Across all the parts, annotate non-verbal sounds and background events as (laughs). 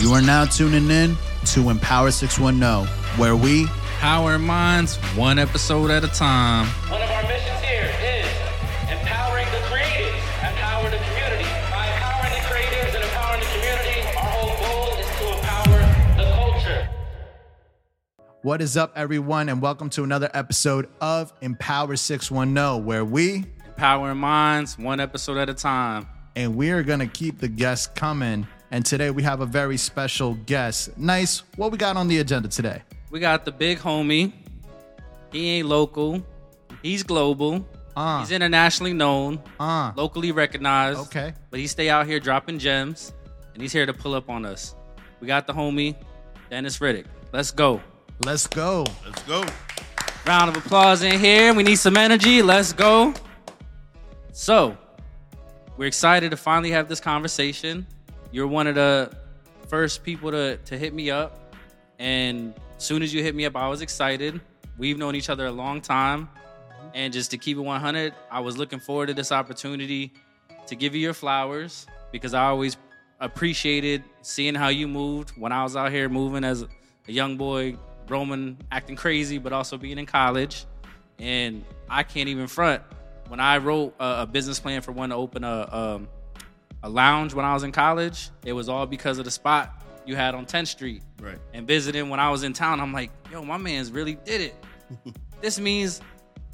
You are now tuning in to Empower 610, where we Power minds, one episode at a time. One of our missions here is empowering the creatives, empower the community. By empowering the creatives and empowering the community, our whole goal is to empower the culture. What is up, everyone, and welcome to another episode of Empower 610, where we Empowering minds, one episode at a time. and we are going to keep the guests coming. And today we have a very special guest. Nice. What we got on the agenda today? We got the big homie. He ain't local. He's global. Uh, He's internationally known, uh, locally recognized. Okay. But he stay out here dropping gems, and he's here to pull up on us. We got the homie, Dennis Riddick. Let's go. let's go. Let's go. Round of applause in here. We need some energy. Let's go. So, we're excited to finally have this conversation. You're one of the first people to, to hit me up. And as soon as you hit me up, I was excited. We've known each other a long time. And just to keep it 100, I was looking forward to this opportunity to give you your flowers because I always appreciated seeing how you moved when I was out here moving as a young boy, roaming, acting crazy, but also being in college. And I can't even front. When I wrote a, a business plan for one to open a, um, a lounge when I was in college, it was all because of the spot you had on 10th Street. Right. And visiting when I was in town, I'm like, yo, my man's really did it. (laughs) this means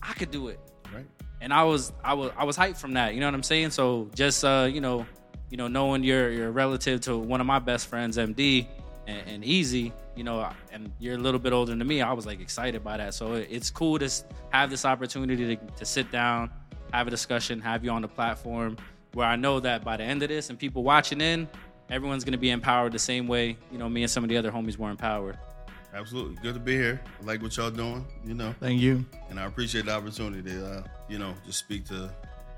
I could do it Right. and I was I was I was hyped from that. You know what I'm saying? So just uh, you know, you know, knowing you're you're relative to one of my best friends, MD, and, and Easy, you know, and you're a little bit older than me. I was like excited by that. So it- it's cool to have this opportunity to, to sit down, have a discussion, have you on the platform where I know that by the end of this and people watching in, everyone's gonna be empowered the same way. You know, me and some of the other homies were empowered. Absolutely. Good to be here. I like what y'all doing, you know, Thank you. and I appreciate the opportunity to, uh, you know, just speak to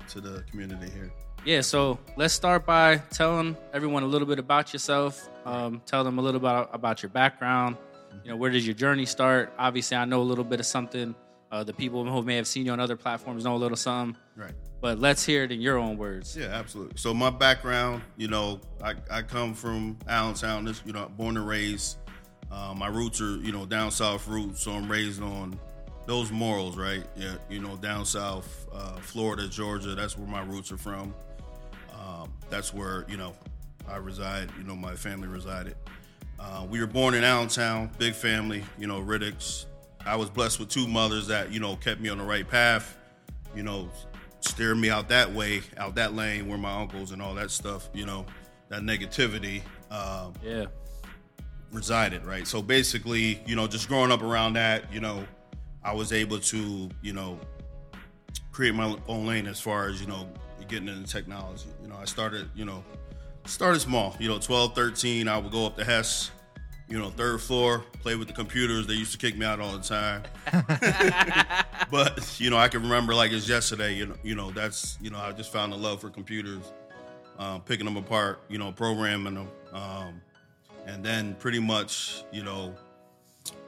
to the community here. Yeah, so let's start by telling everyone a little bit about yourself. Um, tell them a little about about your background. You know, where did your journey start? Obviously, I know a little bit of something. Uh, the people who may have seen you on other platforms know a little something. Right. But let's hear it in your own words. Yeah, absolutely. So my background, you know, I, I come from Allentown. This, you know, born and raised. Uh, my roots are, you know, down south roots. So I'm raised on those morals, right? Yeah, you know, down south, uh, Florida, Georgia. That's where my roots are from. Um, that's where you know I reside. You know, my family resided. Uh, we were born in Allentown, big family. You know, Riddicks. I was blessed with two mothers that you know kept me on the right path. You know, steered me out that way, out that lane where my uncles and all that stuff. You know, that negativity. Um, Yeah. resided, right? So basically, you know, just growing up around that, you know, I was able to, you know, create my own lane as far as, you know, getting into technology. You know, I started, you know, started small, you know, 12, 13, I would go up to Hess, you know, third floor, play with the computers. They used to kick me out all the time. but, you know, I can remember like it's yesterday, you know, you know, that's, you know, I just found a love for computers, um, picking them apart, you know, programming them. Um, and then pretty much you know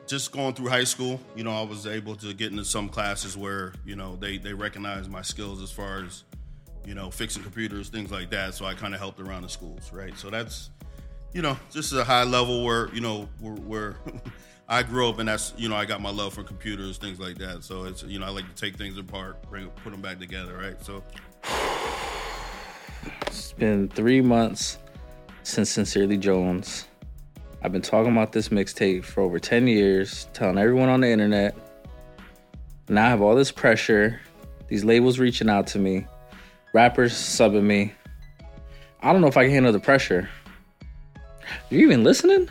just going through high school you know i was able to get into some classes where you know they they recognized my skills as far as you know fixing computers things like that so i kind of helped around the schools right so that's you know just a high level where you know where, where (laughs) i grew up and that's you know i got my love for computers things like that so it's you know i like to take things apart bring put them back together right so It's been three months since Sincerely Jones. I've been talking about this mixtape for over 10 years, telling everyone on the internet. Now I have all this pressure, these labels reaching out to me, rappers subbing me. I don't know if I can handle the pressure. You even listening?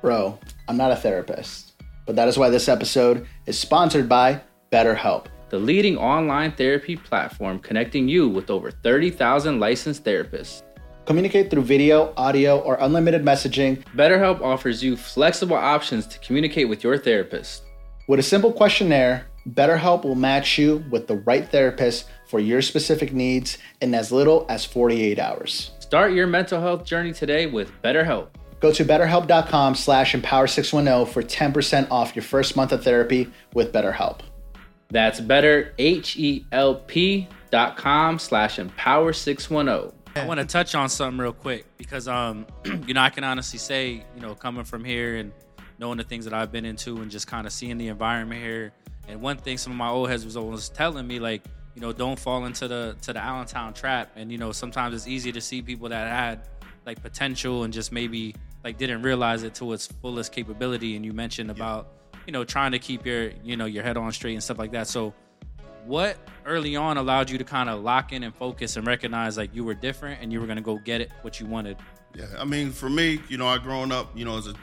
Bro, I'm not a therapist, but that is why this episode is sponsored by BetterHelp. The leading online therapy platform connecting you with over 30,000 licensed therapists. Communicate through video, audio, or unlimited messaging BetterHelp offers you flexible options to communicate with your therapist. with a simple questionnaire. BetterHelp will match you with the right therapist for your specific needs in as little as 48 hours. Start your mental health journey today with BetterHelp. Go to betterhelp.com slash empower610 for 10% off your first month of therapy with BetterHelp. That's better, H-E-L-P dot com slash empower610. I want to touch on something real quick because, um, (clears throat) you know, I can honestly say, you know, coming from here and knowing the things that I've been into and just kind of seeing the environment here. And one thing some of my old heads was always telling me, like, you know, don't fall into the to the Allentown trap. And you know, sometimes it's easy to see people that had like potential and just maybe like didn't realize it to its fullest capability. And you mentioned about you know trying to keep your you know your head on straight and stuff like that. So what early on allowed you to kind of lock in and focus and recognize like you were different and you were going to go get it what you wanted Yeah, I mean, for me, you know, I grown up, you know, as a,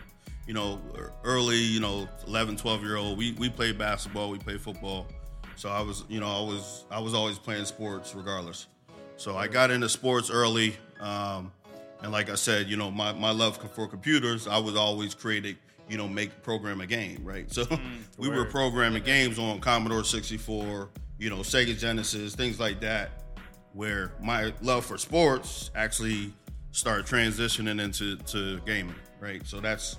you know, early, you know, 11, 12 year old, we, we played basketball, we played football. So I was, you know, I was, I was always playing sports regardless. So I got into sports early. Um, and like I said, you know, my, my love for computers, I was always creating, you know, make program a game, right? (laughs) So we were programming games on Commodore 64, you know, Sega Genesis, things like that where my love for sports actually started transitioning into to gaming, right? So that's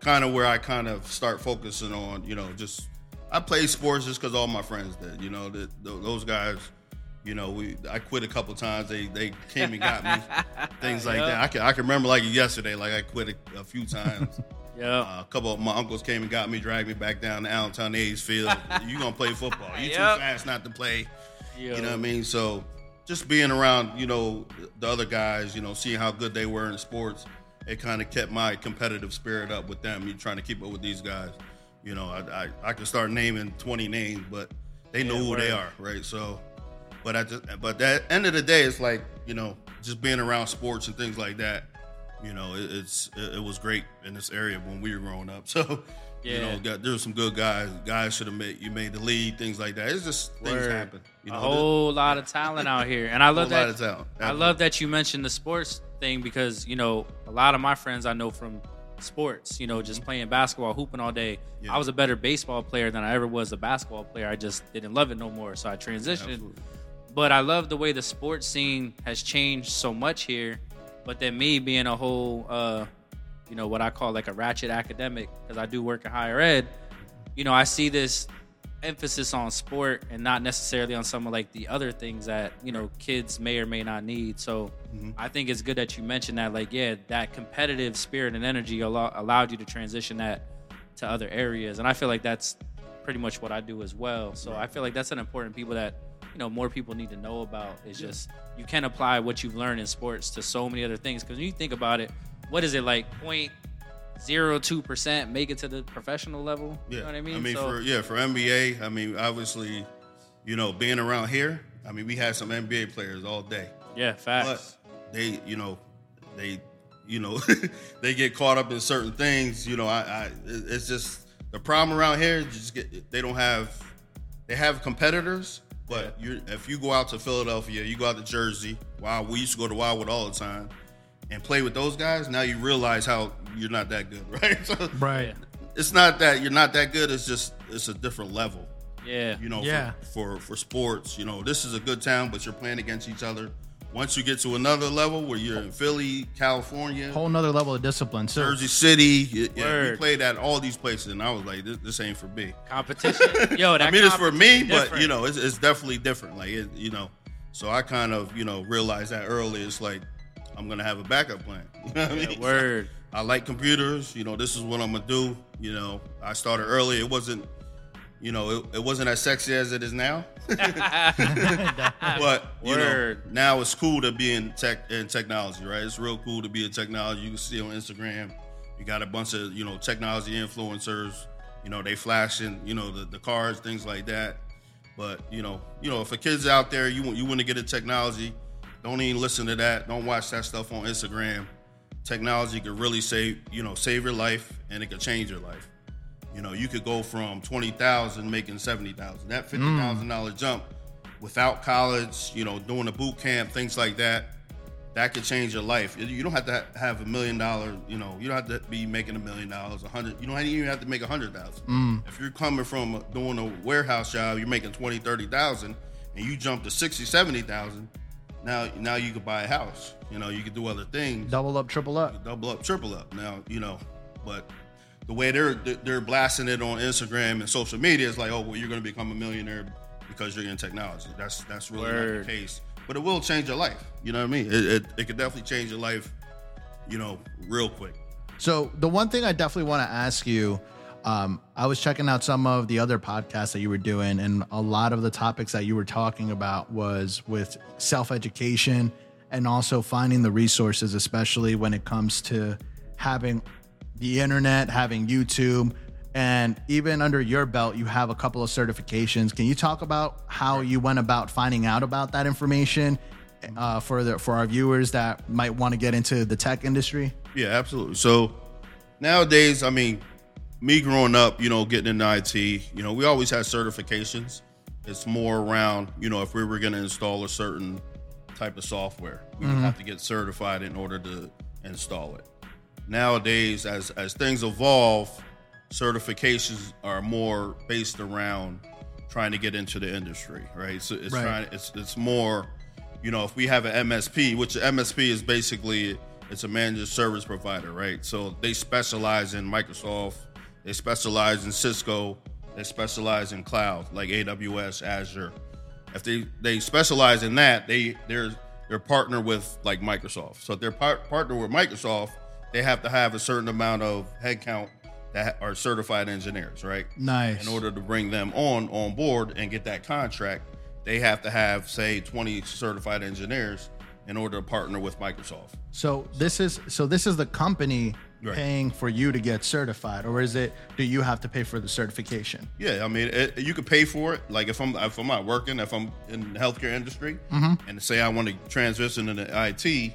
kind of where I kind of start focusing on, you know, just I played sports just because all my friends did, you know, that those guys, you know, we I quit a couple times. They they came and got me, (laughs) things like that. I can I can remember like yesterday, like I quit a, a few times. (laughs) yeah Uh, a couple of my uncles came and got me, dragged me back down to Allentown A's field. you gonna play football? You Yep. too fast not to play. Yo. You know what I mean? So just being around, you know, the other guys, you know, seeing how good they were in sports, it kind of kept my competitive spirit up with them. You trying to keep up with these guys. You know, I I, I could start naming twenty names, but they know Yeah, who they are, right? So, but at the, but at end of the day, it's like you know, just being around sports and things like that. You know, it, it's it, it was great in this area when we were growing up. (laughs) So. You know, got, there were some good guys. Guys should have made you made the lead, things like that. It's just things Word. happen. You know, a whole lot of talent out here, and I (laughs) love that. of talent. I love that you mentioned the sports thing because you know a lot of my friends I know from sports. You know, just playing basketball, hooping all day. Mm-hmm. Yeah. I was a better baseball player than I ever was a basketball player. I just didn't love it no more, so I transitioned. But I love the way the sports scene has changed so much here. But then me being a whole, uh, you know, what I call like a ratchet academic, because I do work in higher ed. You know, I see this emphasis on sport and not necessarily on some of like the other things that you know kids may or may not need. So mm-hmm. I think it's good that you mentioned that. Like, yeah, that competitive spirit and energy allow- allowed you to transition that to other areas, and I feel like that's pretty much what I do as well. So I feel like that's an important people that you know more people need to know about. Is just you can apply what you've learned in sports to so many other things. Because when you think about it, what is it like? Point zero two percent make it to the professional level. Yeah, You know what I mean? I mean, So- for yeah, for NBA, I mean, obviously, you know, being around here, I mean, we had some NBA players all day, yeah, but facts. they, you know, they, you know, (laughs) they get caught up in certain things. You know, I, I, it's just the problem around here. Just get, they don't have, they have competitors, but you, if you go out to Philadelphia, you go out to Jersey. Wow, we used to go to Wildwood all the time. And play with those guys. Now you realize how you're not that good, (laughs) right? So, Right. it's not that you're not that good. It's just it's a different level. Yeah, You know, Yeah. for, for for sports, you know, this is a good town, but you're playing against each other. Once you get to another level where you're in Philly, California, Whole another level of discipline. too. Jersey City, you, yeah, we played at all these places, and I was like, this, this ain't for me. competition. (laughs) Yo, that I mean, it's for me, competition but you know, it's, it's definitely different. Like, it, you know, so I kind of you know realized that early. It's like I'm gonna have a backup plan. (laughs) You know I mean? word. I like computers. You know, this is what I'm gonna do. You know, I started early. It wasn't, you know, it, it wasn't as sexy as it is now. (laughs) but you Word. know, now it's cool to be in tech in technology, right? It's real cool to be in technology. You can see on Instagram, you got a bunch of you know technology influencers. You know, they flashing, you know, the, the cars, things like that. But you know, you know, if a kid's out there, you want you want to get into technology, don't even listen to that. Don't watch that stuff on Instagram. Technology could really save, you know, save your life, and it could change your life. You know, you could go from twenty thousand making seventy thousand. That hmm. fifty thousand dollar jump without college, you know, doing a boot camp, things like that. That could change your life. You don't have to have a million dollars. You know, you don't have to be making a million dollars, a hundred. You don't even have to make a hundred thousand. Hmm. If you're coming from doing a warehouse job, you're making 20, 30,000 and you jump to 60, 70,000. Now, now you could buy a house. You know, you could do other things Double up, triple up. double up, triple up. Now you know, but the way they're they're blasting it on Instagram and social media is like, oh, well, you're going to become a millionaire because you're in technology. That's that's really not the case. but it will change your life. You know what I mean? It, it, it could definitely change your life, you know, real quick. So the one thing I definitely want to ask you, um, I was checking out some of the other podcasts that you were doing, and a lot of the topics that you were talking about was with self education and also finding the resources, especially when it comes to having the internet, having YouTube, and even under your belt, you have a couple of certifications. Can you talk about how you went about finding out about that information uh, for the for our viewers that might want to get into the tech industry? Yeah, absolutely. So nowadays, I mean, me growing up, you know, getting into IT, you know, we always had certifications. It's more around, you know, if we were going to install a certain type of software, we would have mm-hmm. to get certified in order to install it. Nowadays, as as things evolve, certifications are more based around trying to get into the industry, right? So it's Right. trying it's it's more, you know, if we have an MSP, which MSP is basically it's a managed service provider, right? So they specialize in Microsoft, they specialize in Cisco, they specialize in cloud like AWS, Azure. If they they specialize in that, they they're they're partner with like Microsoft. So if they're par- partner with Microsoft, they have to have a certain amount of headcount that are certified engineers, right? Nice. In order to bring them on on board and get that contract, they have to have say 20 certified engineers in order to partner with Microsoft. So this is so this is the company Right. paying for you to get certified, or is it do you have to pay for the certification? Yeah, I mean, it, you could pay for it. Like if I'm if I'm not working, if I'm in the healthcare industry, and say I want to transition into IT,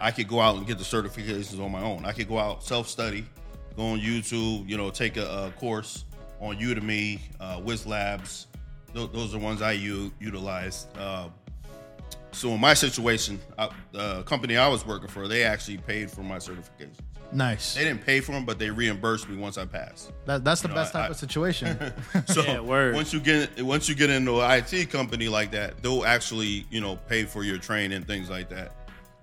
I could go out and get the certifications on my own. I could go out self study, go on YouTube, you know, take a, a course on Udemy, uh, Whizlabs. Those, those are ones I u- utilize. Uh, so in my situation, I, the company I was working for, they actually paid for my certifications. Nice. They didn't pay for them, but they reimbursed me once I passed. That, that's the know, best type I- of situation. (laughs) (laughs) So Yeah, word. once you get once you get into an IT company like that, they'll actually you know pay for your training and things like that.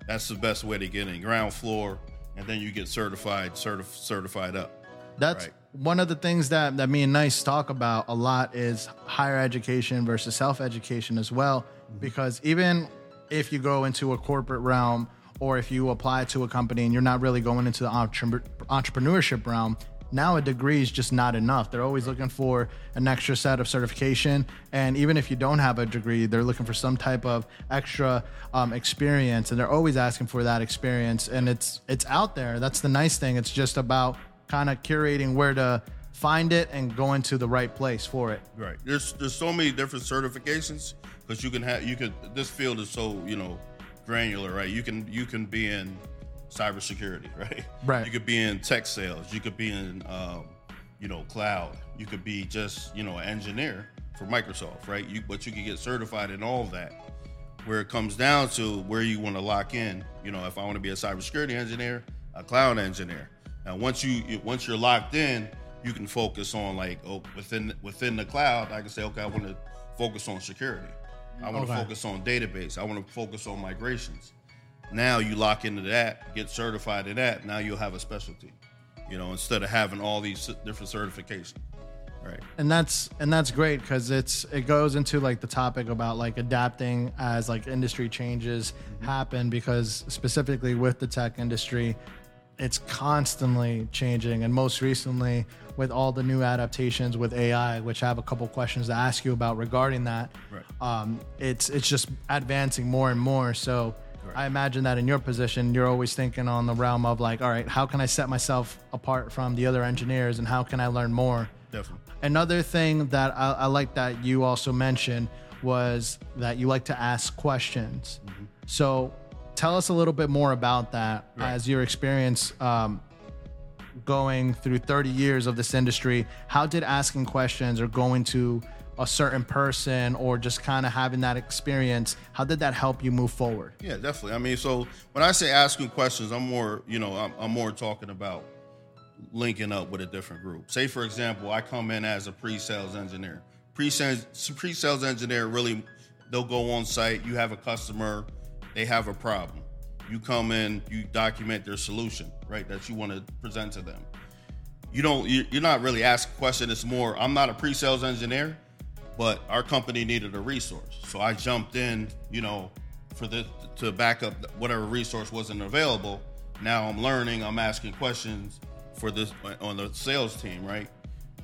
That's the best way to get in ground floor, and then you get certified, certif- certified up. That's Right. one of the things that, that me and Nice talk about a lot is higher education versus self education as well. Mm-hmm. Because even if you go into a corporate realm or if you apply to a company and you're not really going into the entre- entrepreneurship realm, now a degree is just not enough. They're always looking for an extra set of certification. And even if you don't have a degree, they're looking for some type of extra um, experience. And they're always asking for that experience. And it's it's out there. That's the nice thing. It's just about kind of curating where to find it and going to the right place for it. Right. There's there's so many different certifications because you can have you could this field is so you know granular, right? You can you can be in cybersecurity, (laughs) right? Right. You could be in tech sales. You could be in um, you know cloud. You could be just you know an engineer for Microsoft, right? You but you could get certified in all that. Where it comes down to where you want to lock in, you know, if I want to be a cybersecurity engineer, a cloud engineer. Now, once you- once you're locked in, you can focus on like oh within within the cloud. I can say, okay, I want to focus on security. I want to Okay. focus on database. I want to focus on migrations. Now you lock into that, get certified in that. Now you'll have a specialty. You know, instead of having all these different certifications. Right. and that's and that's great because it's it goes into like the topic about like adapting as like industry changes mm-hmm. happen because specifically with the tech industry it's constantly changing and most recently with all the new adaptations with ai which i have a couple questions to ask you about regarding that Right. um, it's it's just advancing more and more so i imagine that in your position you're always thinking on the realm of like all right how can i set myself apart from the other engineers and how can i learn more Definitely. Another thing that I, I like that you also mentioned was that you like to ask questions. So tell us a little bit more about that Right. as your experience um, going through 30 years of this industry. How did asking questions or going to a certain person or just kind of having that experience, how did that help you move forward? Yeah, definitely. I mean, so when I say asking questions, I'm more, you know, I'm, I'm more talking about linking up with a different group. Say, for example, I come in as a pre-sales engineer. Pre-sales, pre-sales engineer really, they'll go on site. You have a customer, they have a problem. You come in, you document their solution, right, that you want to present to them. You don't, you- you're not really asking question. It's more, I'm not a pre-sales engineer, but our company needed a resource. So I jumped in, you know, for the to back up whatever resource wasn't available. Now I'm learning. I'm asking questions for this uh, on the sales team, right?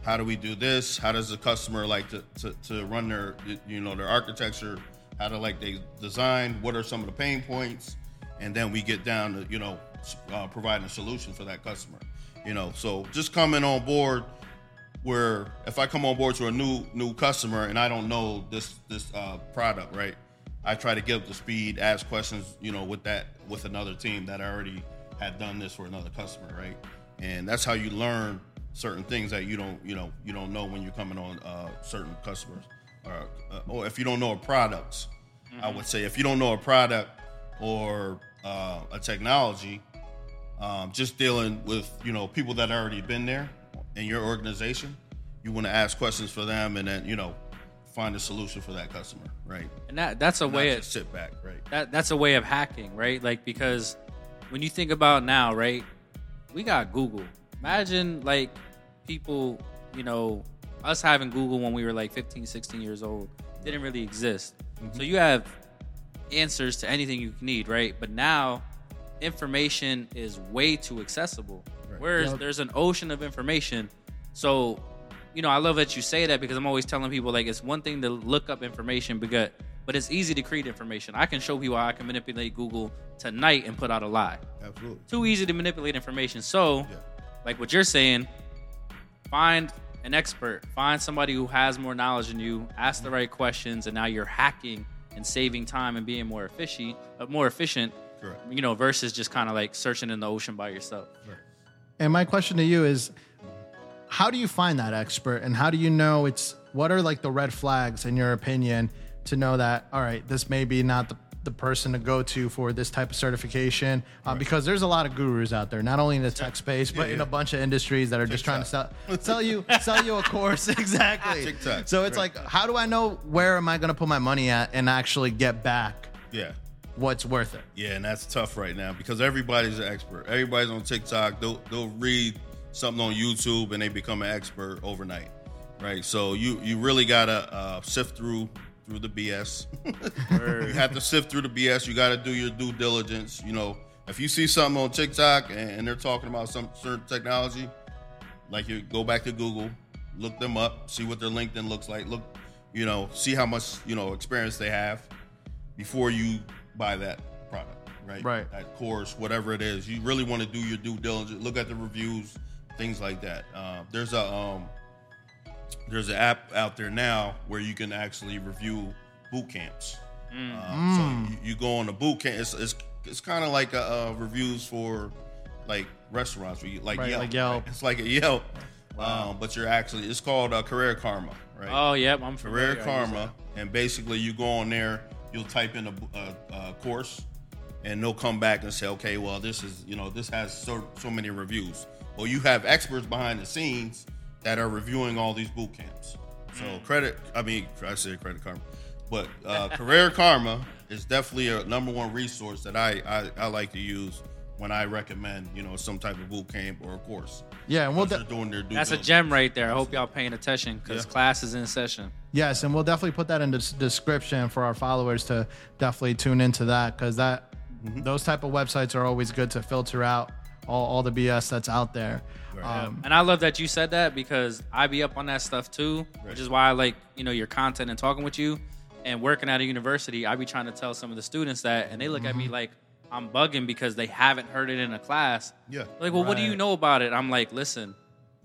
How do we do this? How does the customer like to, to, to run their you know their architecture? How to like they design? What are some of the pain points? And then we get down to you know uh, providing a solution for that customer. You know, so just coming on board where if I come on board to a new new customer and I don't know this this uh, product, right? I try to get up to speed, ask questions, you know, with that with another team that already had done this for another customer, right? And that's how you learn certain things that you don't, you know, you don't know when you're coming on uh, certain customers, or, uh, or if you don't know products. I would say if you don't know a product or uh, a technology, um, just dealing with you know people that already been there in your organization, you want to ask questions for them, and then you know find a solution for that customer, right? And that that's a Not way of sit back, right? that that's a way of hacking, right? Like because when you think about now, right? We got Google. Imagine like people, you know, us having Google when we were like 15, 16 years old didn't really exist. So you have answers to anything you need, right? But now information is way too accessible. Whereas Yep. there's an ocean of information. So, you know, I love that you say that because I'm always telling people like it's one thing to look up information, but but it's easy to create information. I can show people how I can manipulate Google tonight and put out a lie. Absolutely. Too easy to manipulate information. So, Yeah. like what you're saying, find an expert, find somebody who has more knowledge than you, ask the mm-hmm. right questions, and now you're hacking and saving time and being more efficient, uh, more efficient. Correct. You know, versus just kind of like searching in the ocean by yourself. And my question to you is how do you find that expert and how do you know it's what are like the red flags in your opinion to know that all right, this may be not the the person to go to for this type of certification uh, because there's a lot of gurus out there, not only in the tech space but in yeah. a bunch of industries that are just trying to sell sell you (laughs) sell you a course (laughs) exactly. TikTok, So it's right. like, how do I know where am I going to put my money at and actually get back Yeah. what's worth it? Yeah, and that's tough right now because everybody's an expert. Everybody's on TikTok. They'll they'll read something on YouTube and they become an expert overnight, right? So you you really gotta uh, sift through through the BS. (laughs) you have to sift through the BS. You got to do your due diligence. You know, if you see something on TikTok and, they're talking about some certain technology, like you go back to Google, look them up, see what their LinkedIn looks like. Look, you know, see how much you know experience they have before you buy that product, right? Right. That course, whatever it is, you really want to do your due diligence. Look at the reviews, things like that. Uh, there's a um, there's an app out there now where you can actually review boot camps. Uh, So you, you go on a boot camp. It's it's, it's kind of like a, uh, reviews for like restaurants, where you, like Right, Yelp. like Yelp. right? (laughs) It's like a Yelp, um, but you're actually it's called uh, Career Karma, right? Oh, yep, I'm familiar. Career Karma, and basically you go on there, you'll type in a, a, a course, and they'll come back and say, okay, well this is you know this has so so many reviews. Well, you have experts behind the scenes that are reviewing all these boot camps. So Mm. credit, I mean, I said Credit Karma, but uh, (laughs) Career Karma is definitely a number one resource that I, I I like to use when I recommend you know some type of boot camp or a course. Yeah, and we'll Once de- they're doing their due That's a gem right there. I hope y'all paying attention because Yeah. class is in session. Yes, and we'll definitely put that in the description for our followers to definitely tune into that because that Mm-hmm. those type of websites are always good to filter out all, all the BS that's out there. Um, And I love that you said that because I be up on that stuff too, which is why I like, you know, your content and talking with you and working at a university. I be trying to tell some of the students that and they look at Mm-hmm. me like I'm bugging because they haven't heard it in a class. Yeah. Like, well, what do you know about it? I'm like, listen,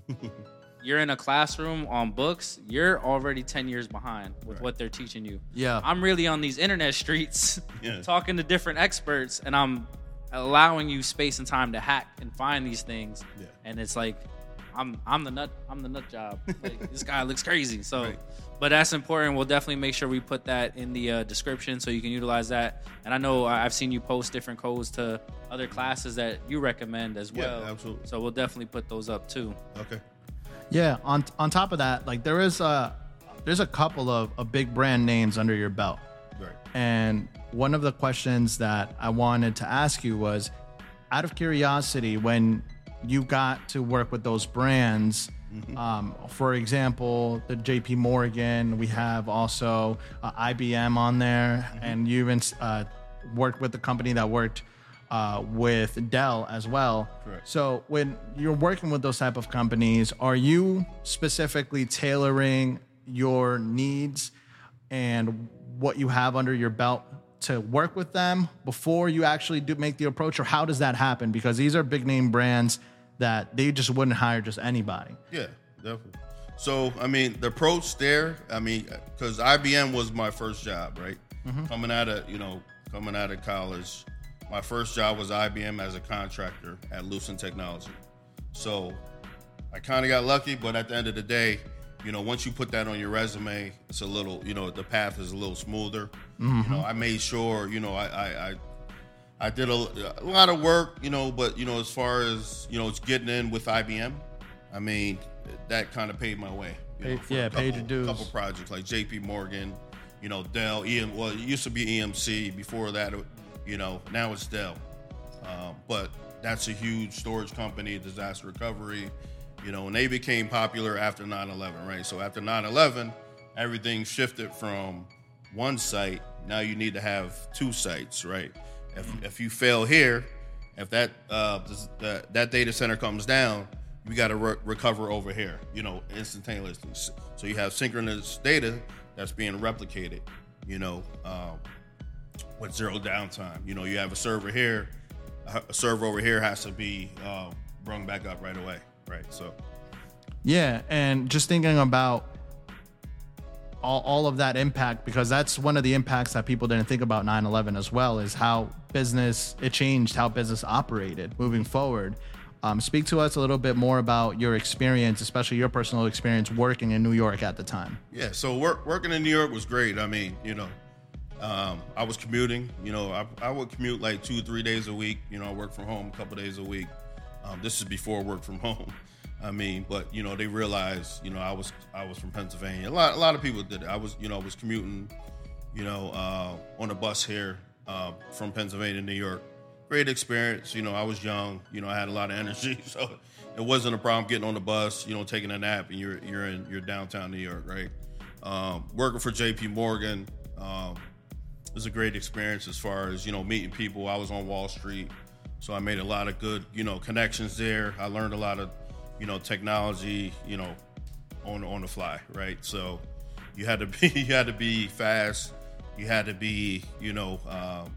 (laughs) you're in a classroom on books, you're already 10 years behind with what they're teaching you. Yeah. I'm really on these internet streets Yeah. (laughs) talking to different experts and I'm allowing you space and time to hack and find these things. Yeah. And it's like I'm I'm the nut I'm the nut job. (laughs) Like this guy looks crazy. So Right. but that's important. We'll definitely make sure we put that in the uh, description so you can utilize that. And I know I- I've seen you post different codes to other classes that you recommend as Yeah, well. absolutely. So we'll definitely put those up too. Okay. yeah. On on top of that, like there is a there's a couple of, of big brand names under your belt. Right. And one of the questions that I wanted to ask you was out of curiosity, when you got to work with those brands, um, for example, the JP Morgan, we have also uh, IBM on there, and you even uh, worked with the company that worked uh, with Dell as well. Correct. So when you're working with those type of companies, are you specifically tailoring your needs and what you have under your belt to work with them before you actually do make the approach, or how does that happen? Because these are big name brands that they just wouldn't hire just anybody. Yeah, definitely. So, I mean, the approach there, I mean, because IBM was my first job, right? Mm-hmm. Coming out of, you know, coming out of college, my first job was IBM as a contractor at Lucent Technology. So, I kind of got lucky, but at the end of the day, you know, once you put that on your resume, it's a little, you know, the path is a little smoother. You know, I made sure, you know, I, I, I I did a, a lot of work, you know, but you know, as far as you know, it's getting in with IBM. I mean, that kind of paid my way. you know, Paid- for a yeah, paid your couple- dues. Couple projects like J.P. Morgan, you know, Dell, EM. Well, it used to be EMC. Before that, you know, now it's Dell. Um, but that's a huge storage company, disaster recovery. You know, and they became popular after 9/11, right? So after 9/11, everything shifted from one site. Now you need to have two sites, right? If if you fail here, if that uh, this- that that data center comes down, you got to re- recover over here, you know, instantaneously. So you have synchronous data that's being replicated, you know, um, with zero downtime. You know, you have a server here, a server over here has to be uh, brung back up right away, right? So Yeah, and just thinking about all, all of that impact because that's one of the impacts that people didn't think about 9-11 as well is how business it changed how business operated moving forward um, speak to us a little bit more about your experience especially your personal experience working in new york at the time Yeah, so work, working in New York was great. I mean, you know, um, I was commuting. You know, I, I would commute like two, three days a week. You know, I work from home a couple days a week. Um, this is before work from home. I mean, but you know, they realized, you know, I was I was from Pennsylvania. A lot, a lot of people did. I was, you know, I was commuting, you know, uh, on a bus here uh, from Pennsylvania to New York. Great experience. You know, I was young. You know, I had a lot of (laughs) energy, so it wasn't a problem getting on the bus. You know, taking a nap, and you're you're in you're downtown New York, right? Um, working for J.P. Morgan um, was a great experience as far as you know meeting people. I was on Wall Street, so I made a lot of good you know connections there. I learned a lot of you know technology, you know, on on the fly, right? So you had to be (laughs) you had to be fast. You had to be you know um,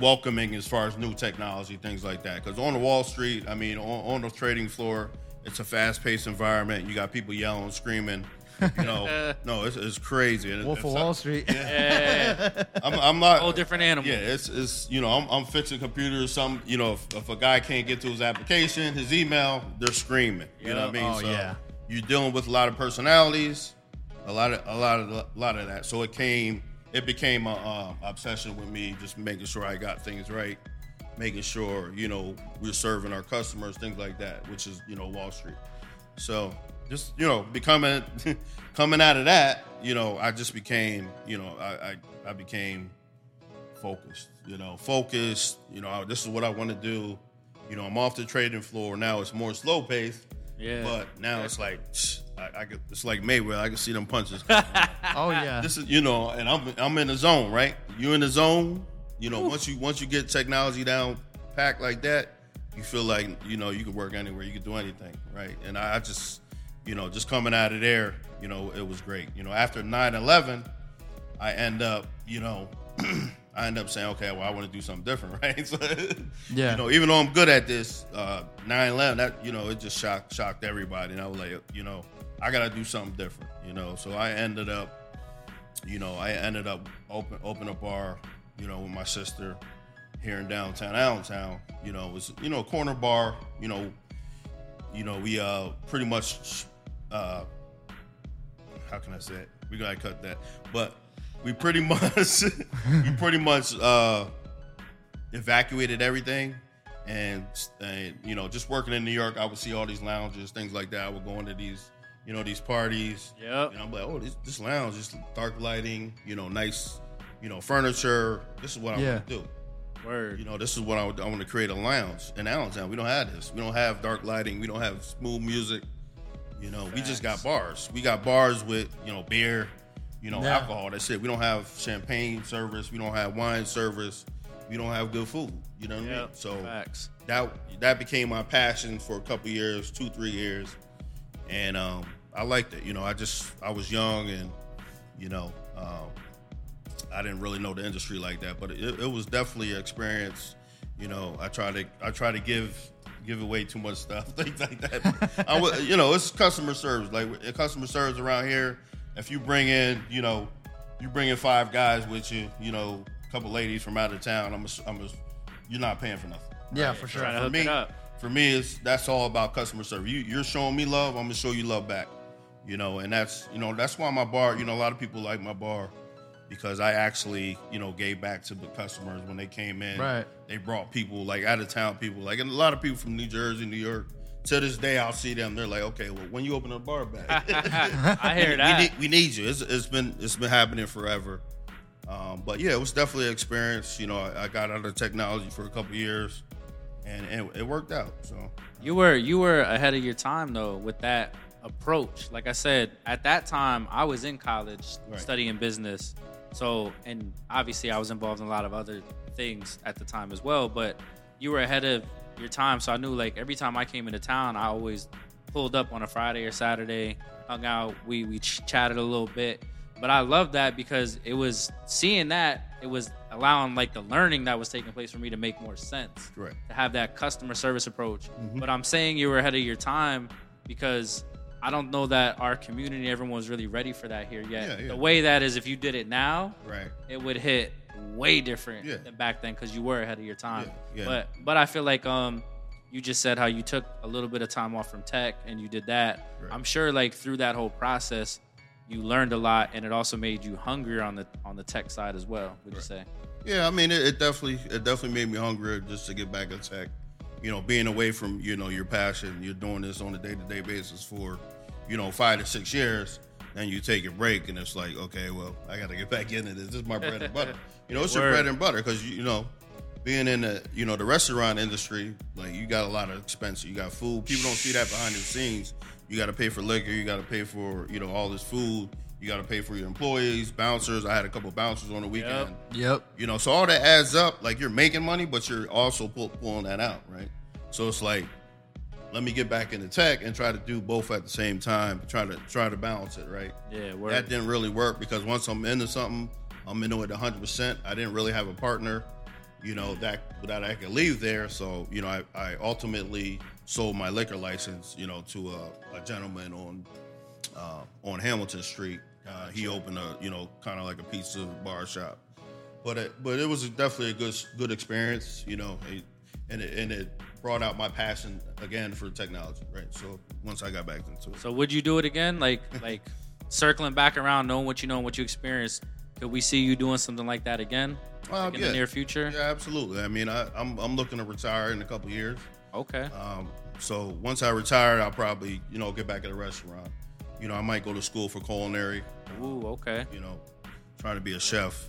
welcoming as far as new technology, things like that. Because on the Wall Street, I mean, on, on the trading floor, it's a fast-paced environment. You got people yelling, screaming. You know, (laughs) no, it's, it's crazy. And wolf of wall street (laughs) I'm, I'm not. Whole different animal. Yeah, it's, it's you know, I'm, I'm fixing computers. Some, you know, if, if a guy can't get to his application, his email, they're screaming. You know what I mean? Oh, yeah. You're dealing with a lot of personalities, a lot of a lot of a lot of that. So it came, it became a um, obsession with me, just making sure I got things right, making sure you know we're serving our customers, things like that, which is you know Wall Street. So just you know becoming (laughs) coming out of that, you know, I just became you know I I, I became focused. You know, focused. You know, this is what I want to do. You know, I'm off the trading floor now. It's more slow paced. Yeah. But now it's like I, I could, it's like Mayweather. I can see them punches. (laughs) oh yeah this is you know, and I'm I'm in the zone, right? You in the zone. You know, once you once you get technology down packed like that, you feel like you know you can work anywhere, you can do anything, right? And I, I just you know just coming out of there, you know, it was great. You know, after 9/11, I end up you know. I end up saying, okay, well, I want to do something different, right? So, Yeah. You know, even though I'm good at this, uh, 9/11, that you know, it just shocked shocked everybody, and I was like, you know, I got to do something different, you know. So I ended up you know, I ended up open open a bar, you know, with my sister here in downtown Allentown. You know, it was you know a corner bar. You know, you know we uh pretty much uh how can I say it? We gotta cut that, but we pretty (laughs) much we pretty much uh evacuated everything. And, and you know, just working in New York, I would see all these lounges, things like that. I would go into these, you know, these parties. Yeah. And I'm like, oh, this, this lounge, just dark lighting, you know, nice, you know, furniture. This is what I Yeah. want to do. Word. You know, this is what I, would- I want to create a lounge in Allentown. We don't have this. We don't have dark lighting. We don't have smooth music. You know, we just got bars. We got bars with, you know, beer. you know, Yeah. alcohol. That's it. We don't have champagne service. We don't have wine service. We don't have good food. You know what I mean? So facts. that that became my passion for a couple years, two three years, and um, I liked it. You know, I just I was young and you know um, I didn't really know the industry like that, but it, it was definitely an experience. You know, I try to I try to give give away too much stuff, (laughs) things like that. I would, you know, it's customer service. Like customer service around here. If you bring in, you know, you bring in five guys with you, you know, a couple ladies from out of town. I'm, a, I'm, a, you're not paying for nothing. Yeah, for sure. Trying to For me, it for me, it's that's all about customer service. You, you're showing me love, I'm gonna show you love back. You know, and that's you know that's why my bar. You know, a lot of people like my bar because I actually you know gave back to the customers when they came in. Right. They brought people like out of town people, like and a lot of people from New Jersey, New York. To this day, I'll see them. They're like, okay, well, when you open a bar back, (laughs) I hear (laughs) we, need, we need you. It's, it's been it's been happening forever. Um, but yeah, it was definitely an experience. You know, I, I got out of technology for a couple years, and, and it worked out. So You were you were ahead of your time though with that approach. Like I said, at that time I was in college Right. studying business. So and obviously I was involved in a lot of other things at the time as well, but you were ahead of your time. So I knew like every time I came into town, I always pulled up on a Friday or Saturday, hung out, we we ch- chatted a little bit. But I love that because it was seeing that, it was allowing like the learning that was taking place for me to make more sense correct. to have that customer service approach. Mm-hmm. But I'm saying you were ahead of your time because I don't know that our community, everyone was really ready for that here yet. Yeah, yeah. The way that is, if you did it now, Right. it would hit way different Yeah. than back then because you were ahead of your time. But but I feel like um you just said how you took a little bit of time off from tech and you did that. Right. I'm sure like through that whole process, you learned a lot and it also made you hungrier on the on the tech side as well. Would you say? Yeah, I mean, it, it definitely it definitely made me hungrier just to get back in tech. You know, being away from you know your passion, you're doing this on a day to day basis for you know five to six years, and you take a break, and it's like, okay, well, I got to get back into this. This is my bread and butter. (laughs) You know, it's your bread and butter because you, you know, being in the you know the restaurant industry, like you got a lot of expenses. You got food. People don't see that behind the scenes. You got to pay for liquor. You got to pay for you know all this food. You got to pay for your employees, bouncers. I had a couple bouncers on the weekend. Yep. You know, so all that adds up. Like you're making money, but you're also pull, pulling that out, right? So it's like, let me get back into tech and try to do both at the same time. Try to try to balance it, right? Yeah, word. That didn't really work because once I'm into something, I'm into it 100. percent I didn't really have a partner, you know, that that I could leave there. So you know, I, I ultimately sold my liquor license, you know, to a, a gentleman on uh, on Hamilton Street. Uh, he opened a you know kind of like a pizza bar shop, but it, but it was definitely a good good experience, you know, it, and it, and it brought out my passion again for technology, right? So once I got back into it, So would you do it again? Like (laughs) like circling back around, knowing what you know and what you experienced. Could we see you doing something like that again Well, like in the near future? Yeah, absolutely. I mean, I, I'm I'm looking to retire in a couple years. Okay. Um, so once I retire, I'll probably you know get back at a restaurant. You know, I might go to school for culinary. Ooh, okay. You know, trying to be a chef.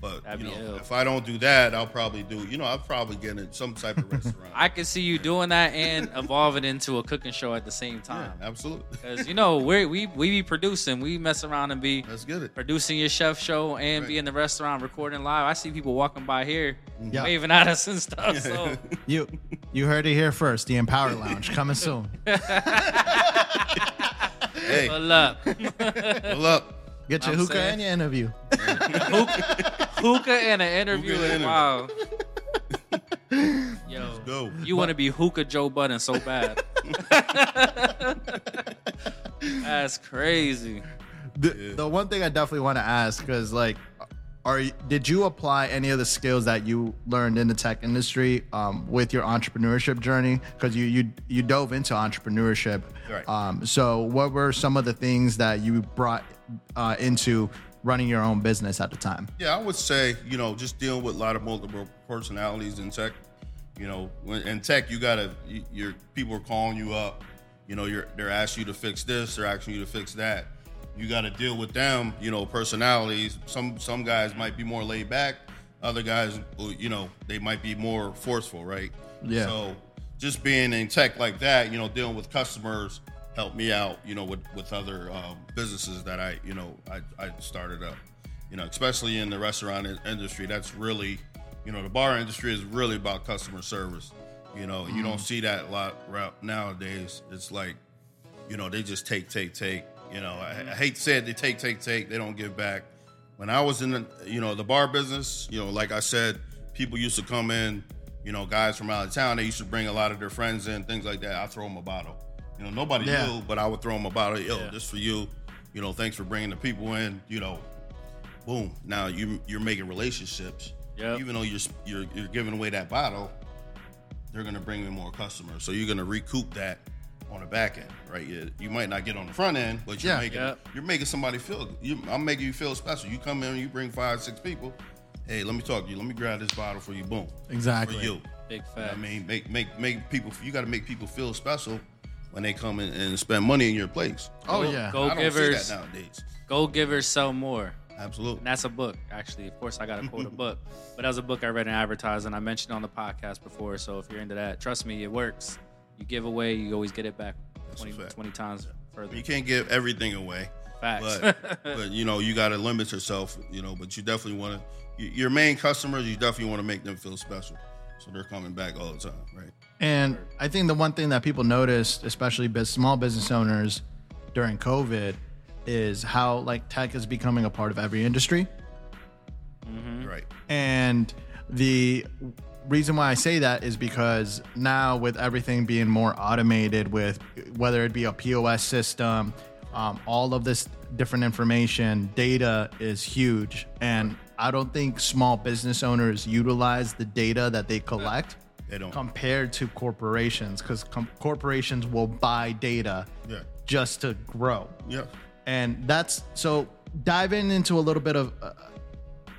But That'd you know, ill. if I don't do that, I'll probably do. You know, I'll probably get in some type of restaurant. (laughs) I can see you doing that and evolving into a cooking show at the same yeah, time. absolutely. Because you know we we we be producing, we mess around and be Let's get it. producing your chef show and be in the restaurant recording live. I see people walking by here mm-hmm. Yeah. waving at us and stuff. So (laughs) You you heard it here first. The Empower Lounge coming soon. (laughs) Hey, pull up, pull up. Get your I'm hookah saying. and your interview. (laughs) hookah and an interview. Hookah and an wow. Yo, Go. you want to be hookah Joe Budden so bad. (laughs) That's crazy. The, the one thing I definitely want to ask because like, are did you apply any of the skills that you learned in the tech industry um, with your entrepreneurship journey? Because you you you dove into entrepreneurship. Right. Um, so what were some of the things that you brought uh, into running your own business at the time? Yeah, I would say, you know, just dealing with a lot of multiple personalities in tech. You know, in tech, you gotta, your people are calling you up. You know, you're they're asking you to fix this, they're asking you to fix that. You got to deal with them. You know, personalities. Some some guys might be more laid back. Other guys, you know, they might be more forceful, right? Yeah. So just being in tech like that, you know, dealing with customers helped me out, you know, with with other um, businesses that I, you know, I, I started up. You know, especially in the restaurant industry, that's really, you know, the bar industry is really about customer service. You know, you don't see that a lot nowadays. It's like, you know, they just take, take, take. You know, I, I hate to say it, they take, take, take. They don't give back. When I was in the, you know, the bar business, you know, like I said, people used to come in, you know, guys from out of town. They used to bring a lot of their friends in, things like that. I throw them a bottle. You know, nobody Yeah. knew, but I would throw them a bottle. Yo, Yeah. this for you. You know, thanks for bringing the people in. You know, boom. Now you you're making relationships. Yep. Even though you're you're you're giving away that bottle, they're gonna bring in more customers. So you're gonna recoup that on the back end, right? You, you might not get on the front end, but you're Yeah. making Yep. you're making somebody feel. You, I'm making you feel special. You come in, you bring five, six people. Hey, let me talk to you. Let me grab this bottle for you. Boom. Exactly. For you. Big You know. I mean, make make make people. You got to make people feel special when they come in and spend money in your place. Oh Go- yeah. go- I givers. nowadays. Go givers sell more. Absolutely. And that's a book, actually. Of course, I got to quote a (laughs) book, but that was a book I read in advertising. I mentioned on the podcast before. So if you're into that, trust me, it works. You give away, you always get it back 20, 20 times further. You can't give everything away. Facts. But, (laughs) but you know, you got to limit yourself. You know, but you definitely want to. Your main customers, you definitely want to make them feel special, so they're coming back all the time, right? And I think the one thing that people noticed, especially small business owners during COVID, is how like tech is becoming a part of every industry. Right. And the reason why I say that is because now with everything being more automated, with whether it be a POS system, um, all of this different information, data is huge. And I don't think small business owners utilize the data that they collect They don't. compared to corporations because com- corporations will buy data Yeah. just to grow Yeah. and that's so diving into a little bit of uh,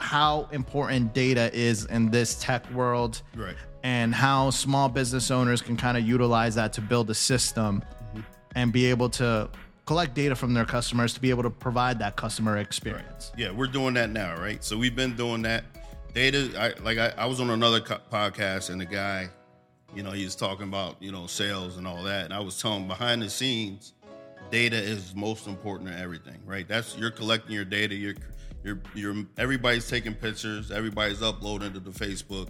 how important data is in this tech world Right. and how small business owners can kind of utilize that to build a system mm-hmm. and be able to collect data from their customers to be able to provide that customer experience Yeah, we're doing that now, right? So we've been doing that. Data, I, like I, I was on another co- podcast, and the guy, you know, he was talking about you know sales and all that, and I was telling behind the scenes, data is most important to everything, right? That's you're collecting your data. You're, you're, you're. Everybody's taking pictures. Everybody's uploading to the Facebook.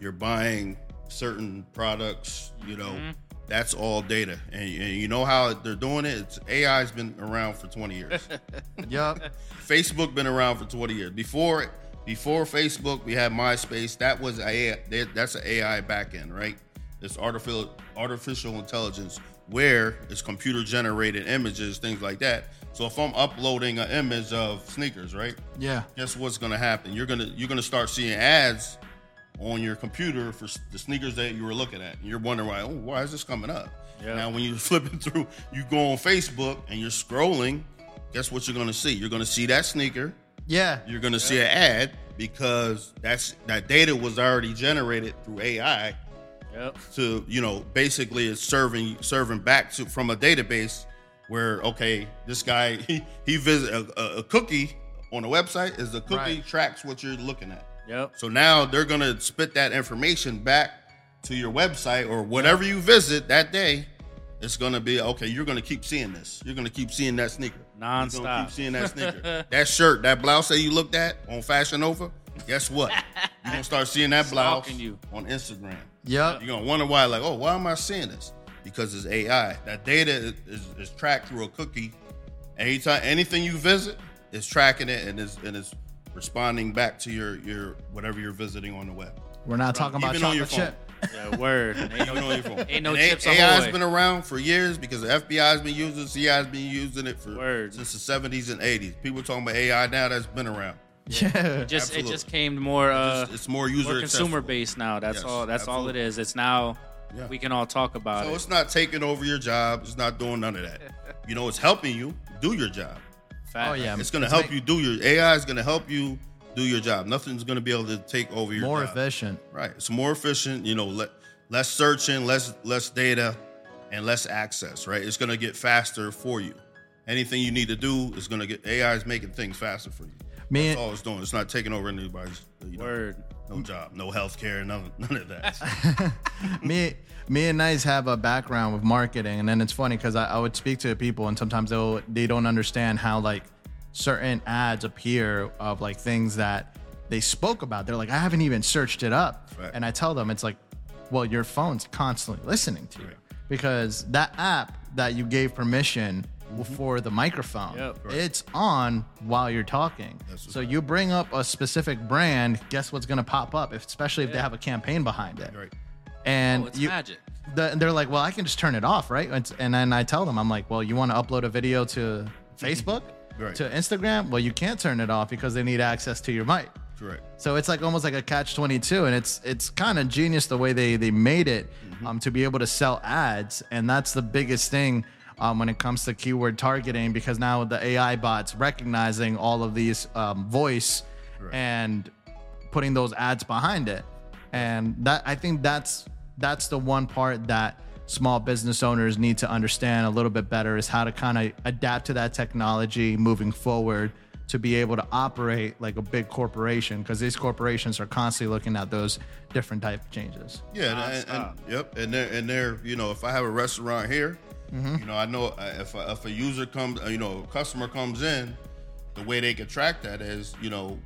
You're buying certain products. You know, mm-hmm. that's all data, and, and you know how they're doing it. It's AI's been around for 20 years. (laughs) yep Facebook been around for 20 years. Before before Facebook, we had MySpace. That was a that's an AI backend, right? It's artificial artificial intelligence where it's computer generated images, things like that. So if I'm uploading an image of sneakers, right? yeah Guess what's gonna happen? You're gonna you're gonna start seeing ads on your computer for the sneakers that you were looking at. And you're wondering why, oh, why is this coming up? Yeah. Now when you're (laughs) flipping through, you go on Facebook and you're scrolling, guess what you're gonna see? You're gonna see that sneaker, yeah you're gonna see an ad because that's that data was already generated through AI Yep. to you know basically it's serving serving back to from a database where okay this guy (laughs) he he visit a, a, a cookie on a website is the cookie Right. tracks what you're looking at Yep. so now they're gonna spit that information back to your website or whatever you visit that day it's gonna be okay you're gonna keep seeing this you're gonna keep seeing that sneaker you're gonna Nonstop. keep seeing that sneaker (laughs) that shirt that blouse that you looked at on fashion nova guess what (laughs) you're gonna start seeing that blouse you. on instagram yep you're gonna wonder why, like, oh, why am I seeing this? Because it's AI. That data is, is, is tracked through a cookie. Anytime anything you visit, it's tracking it and is and it's responding back to your your whatever you're visiting on the web. we're not talking about Even on your chocolate phone. chip Yeah, word. (laughs) Ain't Even no, on your phone. ain't no And A- chips AI's ahoy. been around for years because the FBI's been using it, CI's been using it for Word. since the 70s and 80s. People talking about AI now that's been around. yeah just it Absolutely. just came more uh It's, it's more user more consumer accessible. based now. That's Yes, all that's all it is. It's now Yeah. we can all talk about So it. So it's not taking over your job. It's not doing none of that. (laughs) You know, it's helping you do your job. Fact. oh yeah It's going to help make you do your AI is going to help you do your job. Nothing's going to be able to take over your more job. efficient Right. It's more efficient. You know, le- less searching, less less data, and less access. Right. It's going to get faster for you. Anything you need to do is going to get AI is making things faster for you. Man, That's all it's doing. It's not taking over anybody's. You know. Word. No job, no health care, none, none of that. (laughs) me me and Nice have a background with marketing, and then it's funny because I, I would speak to people, and sometimes they'll they don't understand how like certain ads appear of like things that they spoke about. They're like, I haven't even searched it up, Right. and I tell them it's like, well, your phone's constantly listening to you because that app that you gave permission for the microphone, Yep. it's on while you're talking. So you bring up a specific brand, guess what's going to pop up, if, especially if they have a campaign behind it. right. And Oh, it's you, magic. the, they're like, well, I can just turn it off, right? And, and then I tell them, I'm like, well, you want to upload a video to (laughs) Facebook, Right. to Instagram? Well, you can't turn it off because they need access to your mic. Correct. So it's like almost like a catch twenty two, and it's it's kind of genius the way they they made it um, to be able to sell ads, and that's the biggest thing um, when it comes to keyword targeting because now the AI bots recognizing all of these um, voice and putting those ads behind it, and that I think that's that's the one part that small business owners need to understand a little bit better is how to kind of adapt to that technology moving forward to be able to operate like a big corporation because these corporations are constantly looking at those different type of changes. Yeah, and, and, and yep, and they're and they're you know if I have a restaurant here, you know I know uh, if a, if a user comes, uh, you know, a customer comes in, the way they can track that is you know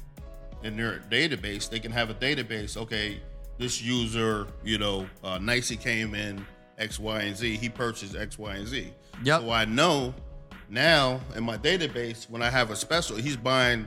in their database they can have a database. Okay, this user, you know, uh, Nicey came in X, Y, and Z. He purchased X, Y, and Z. Yep. So I know now in my database when I have a special, he's buying,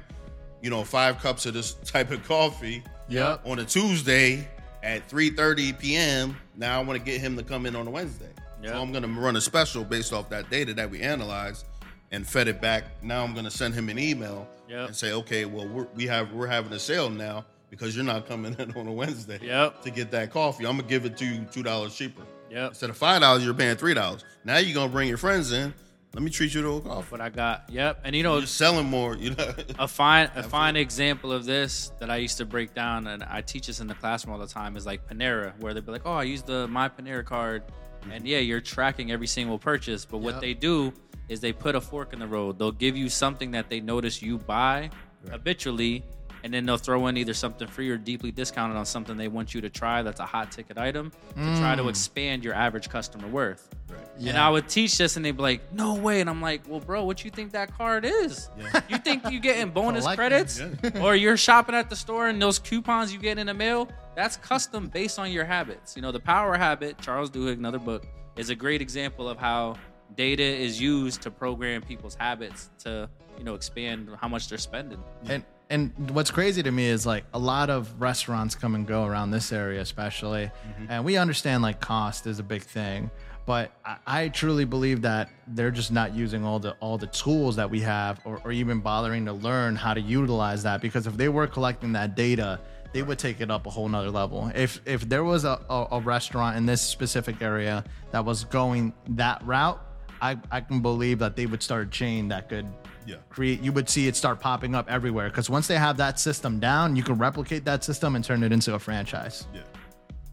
you know, five cups of this (laughs) type of coffee Yep. on a Tuesday at 3:30 p.m. Now I want to get him to come in on a Wednesday. Yeah. So I'm going to run a special based off that data that we analyzed and fed it back. Now I'm going to send him an email Yep. and say, okay, well we're, we have we're having a sale now because you're not coming in (laughs) on a Wednesday Yep. to get that coffee. I'm gonna give it to you two dollars cheaper. Yep. Instead of five dollars, you're paying three dollars. Now you're gonna bring your friends in. Let me treat you to a coffee. What I got. Yep. And you know, You're selling more. You know. (laughs) a fine a fine example of this that I used to break down and I teach this in the classroom all the time is like Panera, where they'd be like, "Oh, I use the my Panera card," and yeah, you're tracking every single purchase. But what Yep. they do is they put a fork in the road. They'll give you something that they notice you buy habitually, and then they'll throw in either something free or deeply discounted on something they want you to try that's a hot ticket item to try to mm. expand your average customer worth. And Yeah. I would teach this, and they'd be like, "No way!" And I'm like, "Well, bro, what you think that card is? You think you're getting (laughs) bonus Collecting. credits, (laughs) or you're shopping at the store and those coupons you get in the mail? That's custom based on your habits. You know, the Power Habit, Charles Duhigg, another book, is a great example of how data is used to program people's habits to, you know, expand how much they're spending. And and what's crazy to me is like a lot of restaurants come and go around this area, especially, and we understand like cost is a big thing. But I, I truly believe that they're just not using all the all the tools that we have, or, or even bothering to learn how to utilize that. Because if they were collecting that data, they would take it up a whole nother level. If if there was a, a, a restaurant in this specific area that was going that route, I, I can believe that they would start a chain that could Yeah. create you would see it start popping up everywhere because once they have that system down you can replicate that system and turn it into a franchise Yeah.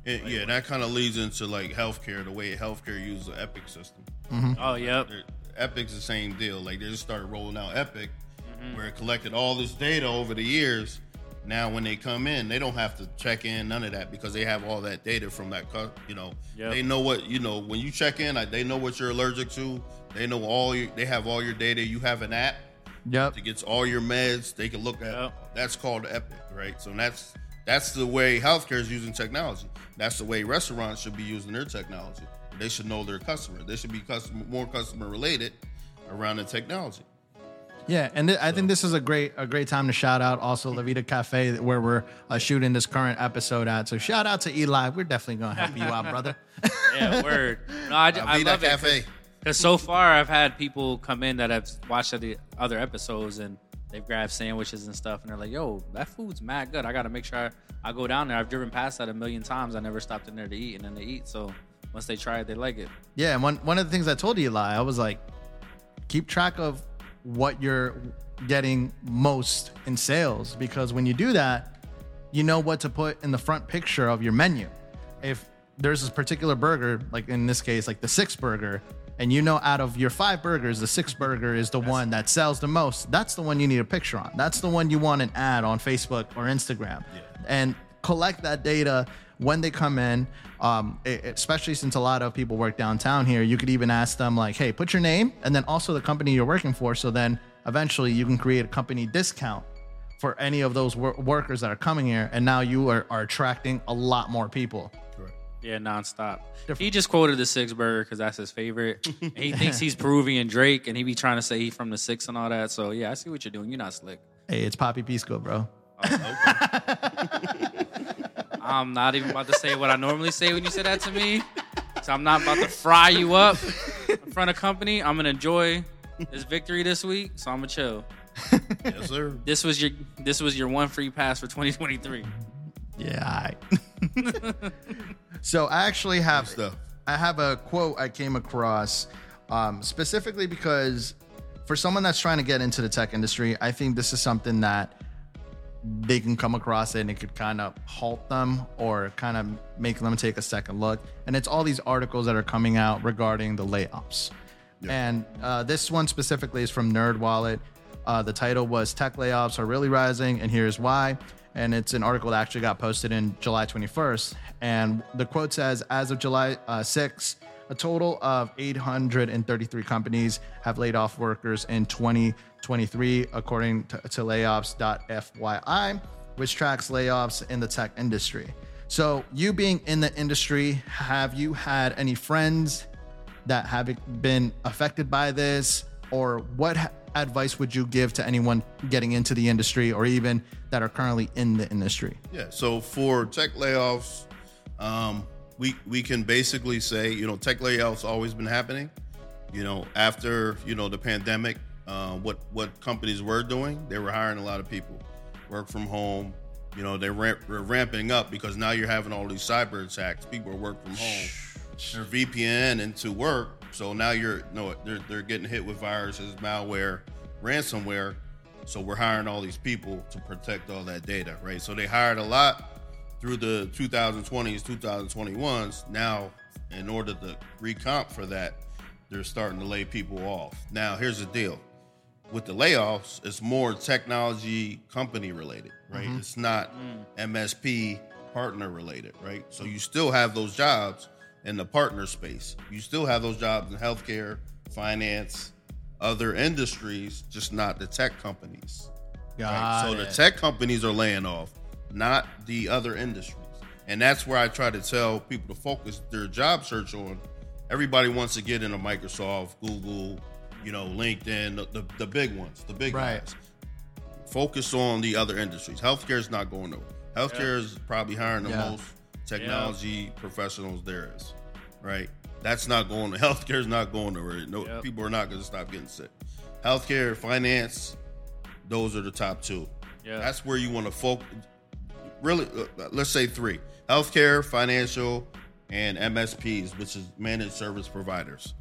And, yeah, that kind of leads into like healthcare, the way healthcare uses the Epic system. Oh, yep. They're- Epic's the same deal. Like they just started rolling out Epic, Mm-hmm. where it collected all this data over the years. Now, when they come in, they don't have to check in none of that because they have all that data from that. cu- You know, Yep. they know what you know when you check in. like, They know what you're allergic to. They know all your. They have all your data. You have an app yep that gets all your meds. They can look at. Yep. That's called Epic, right? So that's that's the way healthcare is using technology. That's the way restaurants should be using their technology. They should know their customer. They should be customer more customer related around the technology. yeah and th- i think this is a great a great time to shout out also la vida cafe where we're uh, shooting this current episode at so shout out to eli we're definitely gonna help you out brother (laughs) Yeah, word. No, I, I Vida love it. Cafe. Because so far, I've had people come in that have watched the other episodes and they've grabbed sandwiches and stuff, and they're like, "Yo, that food's mad good. I got to make sure I, I go down there. I've driven past that a million times. I never stopped in there to eat, and then they eat. So once they try it, they like it. Yeah, and one one of the things I told you, Eli, I was like, keep track of what you're getting most in sales because when you do that, you know what to put in the front picture of your menu. If there's this particular burger, like in this case, like the six burger, and you know out of your five burgers, the six burger is the one that sells the most, that's the one you need a picture on. That's the one you want an ad on Facebook or Instagram. And collect that data when they come in. Um, especially since a lot of people work downtown here, you could even ask them like, "Hey, put your name and then also the company you're working for." So then eventually you can create a company discount for any of those wor- workers that are coming here, and now you are, are attracting a lot more people. Correct. Yeah, nonstop. Different. He just quoted the Six Burger because that's his favorite. And he thinks he's (laughs) Peruvian Drake, and he be trying to say he's from the Six and all that. So yeah, I see what you're doing. You're not slick. Hey, it's Poppy Pisco, bro. Oh, I'm not even about to say what I normally say when you say that to me. So I'm not about to fry you up in front of company. I'm gonna enjoy this victory this week. So I'm gonna chill. Yes, sir. This was your this was your one free pass for 2023. Yeah. (laughs) so I actually have stuff. I have a quote I came across um, specifically because for someone that's trying to get into the tech industry, I think this is something that they can come across it and it could kind of halt them or kind of make them take a second look. And it's all these articles that are coming out regarding the layoffs. And uh, this one specifically is from NerdWallet. Uh, the title was Tech Layoffs Are Really Rising, and Here's Why. And it's an article that actually got posted in July 21st. And the quote says As of July uh, 6th, a total of 833 companies have laid off workers in 2023, according to, to layoffs.fyi, which tracks layoffs in the tech industry. So, you being in the industry, have you had any friends that have been affected by this? Or what ha- advice would you give to anyone getting into the industry or even that are currently in the industry? Yeah. So for tech layoffs, um, we we can basically say, you know, tech layoffs always been happening. You know, after you know the pandemic, uh, what what companies were doing, they were hiring a lot of people, work from home. You know, they ramp, they're ramping up because now you're having all these cyber attacks. People are work from home. They're VPN into work, so now you're no, they're they're getting hit with viruses, malware, ransomware. So we're hiring all these people to protect all that data, right? So they hired a lot through the 2020s, 2021s. Now, in order to recomp for that, they're starting to lay people off. Now, here's the deal with the layoffs, it's more technology company related, right? Mm-hmm. It's not mm. MSP partner related, right? So you still have those jobs in the partner space. You still have those jobs in healthcare, finance, other industries, just not the tech companies. Right? So the tech companies are laying off, not the other industries. And that's where I try to tell people to focus their job search on. Everybody wants to get into Microsoft, Google, you know, LinkedIn, the, the, the big ones, the big Right. guys. Focus on the other industries. Healthcare is not going nowhere. Healthcare is probably hiring the Yeah. most technology professionals there is, right? That's not going. (laughs) Healthcare is not going nowhere. No, Yep. people are not going to stop getting sick. Healthcare, finance, those are the top two. Yeah. That's where you want to focus. Really, uh, let's say three: healthcare, financial, and MSPs, which is managed service providers.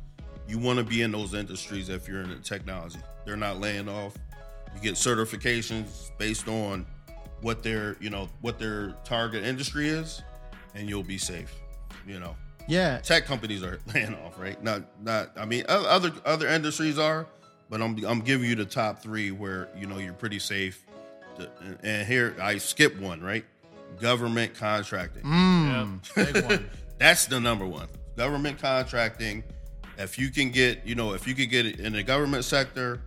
You want to be in those industries if you're in the technology. They're not laying off. You get certifications based on what their, you know, what their target industry is, and you'll be safe. You know, Yeah. tech companies are (laughs) laying off, right? Not, not. I mean, other other industries are, but I'm I'm giving you the top three where you know you're pretty safe. To- and- And here I skip one, right? Government contracting. Big one. (laughs) That's the number one. Government contracting. If you can get, you know, if you could get it in the government sector,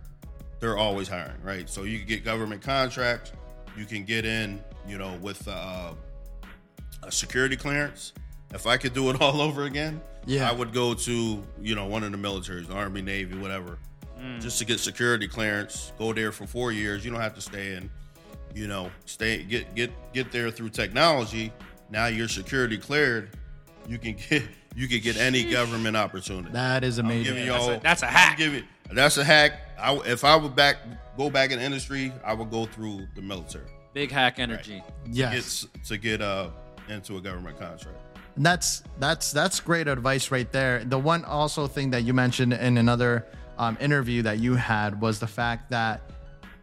they're always hiring, right? So you can get government contracts. You can get in, you know, with uh, a security clearance. If I could do it (laughs) all over again, Yeah. I would go to, you know, one of the militaries, Army, Navy, whatever, just to get security clearance. Go there for four years. You don't have to stay in, you know, stay get get get there through technology. Now you're security cleared. You can get (laughs) you can get any government opportunity. That is I'm amazing. giving y'all. that's a I'm hack. giving- that's a hack. I, if I would back go back in the industry, I would go through the military Big hack energy. yes. get, to get uh into a government contract. And that's that's that's great advice right there. The one also thing that you mentioned in another um, interview that you had was the fact that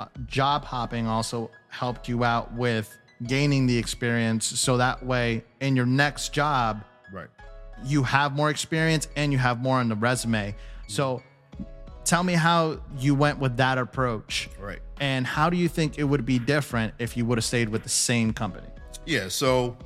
uh, job hopping also helped you out with gaining the experience, so that way in your next job Right. you have more experience and you have more on the resume. So tell me how you went with that approach. Right. And how do you think it would be different if you would have stayed with the same company? Yeah, so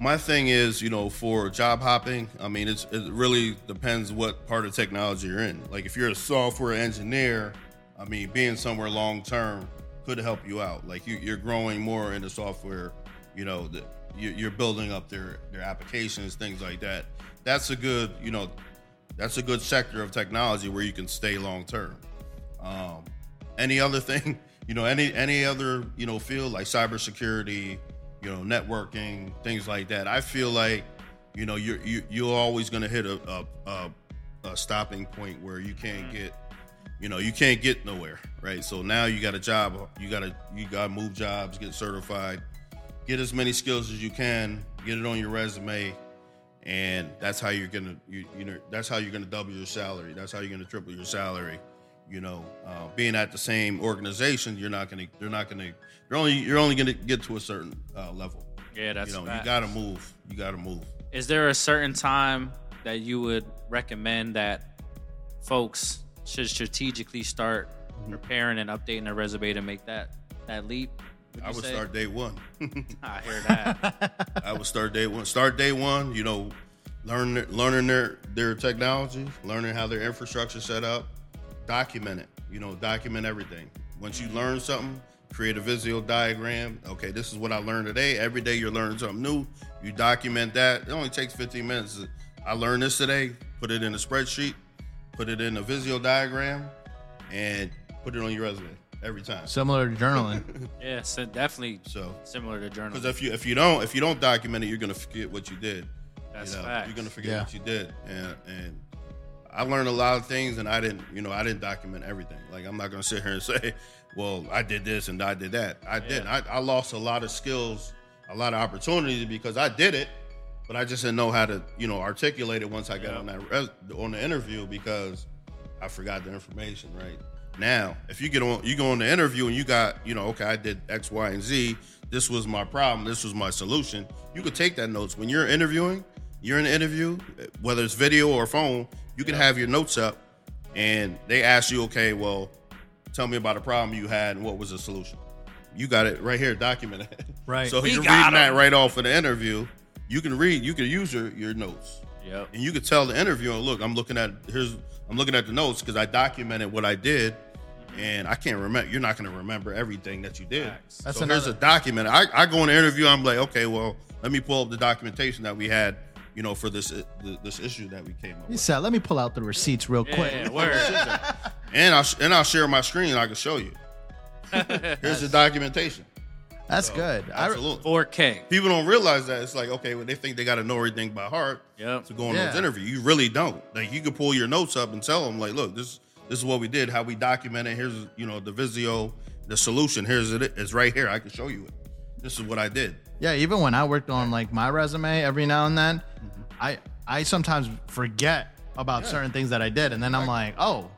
my thing is, you know, for job hopping, I mean, it's it really depends what part of technology you're in. Like if you're a software engineer, I mean, being somewhere long term could help you out. Like you, you're growing more into software, you know, the, you, you're building up their their applications, things like that. That's a good, you know, that's a good sector of technology where you can stay long term. Um, any other (laughs) thing, you know, any any other you know field like cybersecurity, you know, networking, things like that. I feel like, you know, you're you, you're always going to hit a, a, a a stopping point where you can't mm. get, you know, you can't get nowhere, right? So now you got a job, you got to you got to move jobs, get certified, get as many skills as you can, get it on your resume, and that's how you're gonna you, you know that's how you're gonna double your salary. That's how you're gonna triple your salary. You know, uh, being at the same organization, you're not gonna you're not gonna you're only you're only gonna get to a certain uh, level. Yeah, that's you know you gotta move. You gotta move. Is there a certain time that you would recommend that folks should strategically start Mm-hmm. preparing and updating their resume to make that that leap? Would I would say? start day one. (laughs) I hear that. (laughs) I would start day one. Start day one. You know, learn learning their their technology, learning how their infrastructure set up, document it. You know, document everything. Once you learn something, create a visual diagram. Okay, this is what I learned today. Every day you're learning something new. You document that. It only takes 15 minutes. I learned this today. Put it in a spreadsheet. Put it in a visual diagram, and put it on your resume every time. Similar to journaling. (laughs) yeah, so definitely So similar to journaling. because if you if you don't if you don't document it, you're gonna forget what you did. That's you know, facts. you're gonna forget Yeah. what you did, and and I learned a lot of things, and I didn't you know I didn't document everything. Like I'm not gonna sit here and (laughs) say, well, I did this and I did that. I didn't. I, I lost a lot of skills, a lot of opportunities because I did it, but I just didn't know how to you know articulate it once I got Yeah. on that res- on the interview because I forgot the information. Right now, if you get on, you go on the interview and you got you know okay, I did X, Y, and Z. This was my problem. This was my solution. You could take that notes when you're interviewing. You're in an interview, whether it's video or phone. You can have your notes up, and they ask you, okay, well, tell me about a problem you had and what was the solution. You got it right here, documented. Right. So We you're got reading that 'em. right off of the interview. You can read. You can use your, your notes, Yep. and you can tell the interviewer, look, I'm looking at here's I'm looking at the notes because I documented what I did, and I can't remember. You're not going to remember everything that you did. Facts. That's so here's another- a document. I, I go in the interview. I'm like, okay, well, let me pull up the documentation that we had, you know, for this uh, this issue that we came up He with. said, "Let me pull out the receipts real quick." Yeah, word. (laughs) and I'll and I'll share my screen. I can show you. (laughs) Here's the documentation. That's good. I, Absolutely. 4K. People don't realize that it's like okay, well, they think they got to know everything by heart Yep. to go on Yeah. those interviews. You really don't. Like you can pull your notes up and tell them like, look, this this is what we did, how we documented. Here's you know the Visio, the solution. Here's it. It's right here. I can show you it. This is what I did. Yeah, even when I worked on like my resume, every now and then, mm-hmm. I I sometimes forget about certain things that I did, and then I'm like, oh.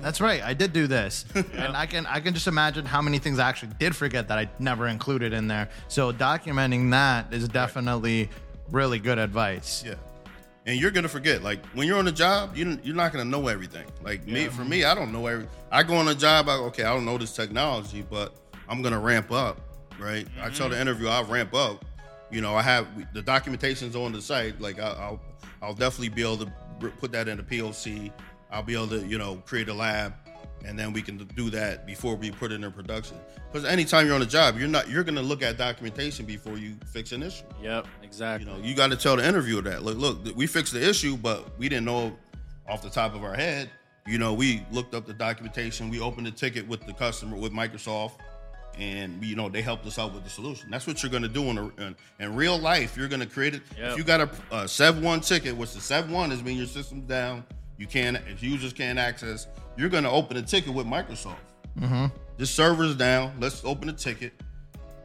That's right. I did do this, (laughs) and I can I can just imagine how many things I actually did forget that I never included in there. So documenting that is definitely really good advice. Yeah. And you're gonna forget. Like when you're on a job, you you're not gonna know everything. Like me, for me, I don't know every. I go on a job. I, okay, I don't know this technology, but I'm gonna ramp up. Right. I tell the mm-hmm. interview, I'll ramp up. You know, I have the documentation's on the site. Like I, I'll I'll definitely be able to put that in the POC. I'll be able to you know create a lab. And then we can do that before we put it in production. Because anytime you're on a job, you're not you're gonna look at documentation before you fix an issue. Yep. Exactly. You know, you got to tell the interviewer that. Look, look, we fixed the issue, but we didn't know off the top of our head. You know, we looked up the documentation. We opened the ticket with the customer with Microsoft, and you know they helped us out with the solution. That's what you're going to do in, a, in in real life. You're going to create it. Yep. If you got a, a Sev one ticket, which the Sev one is when your system's down, you can't if users can't access. You're going to open a ticket with Microsoft. Mm-hmm. This server's down. Let's open a ticket,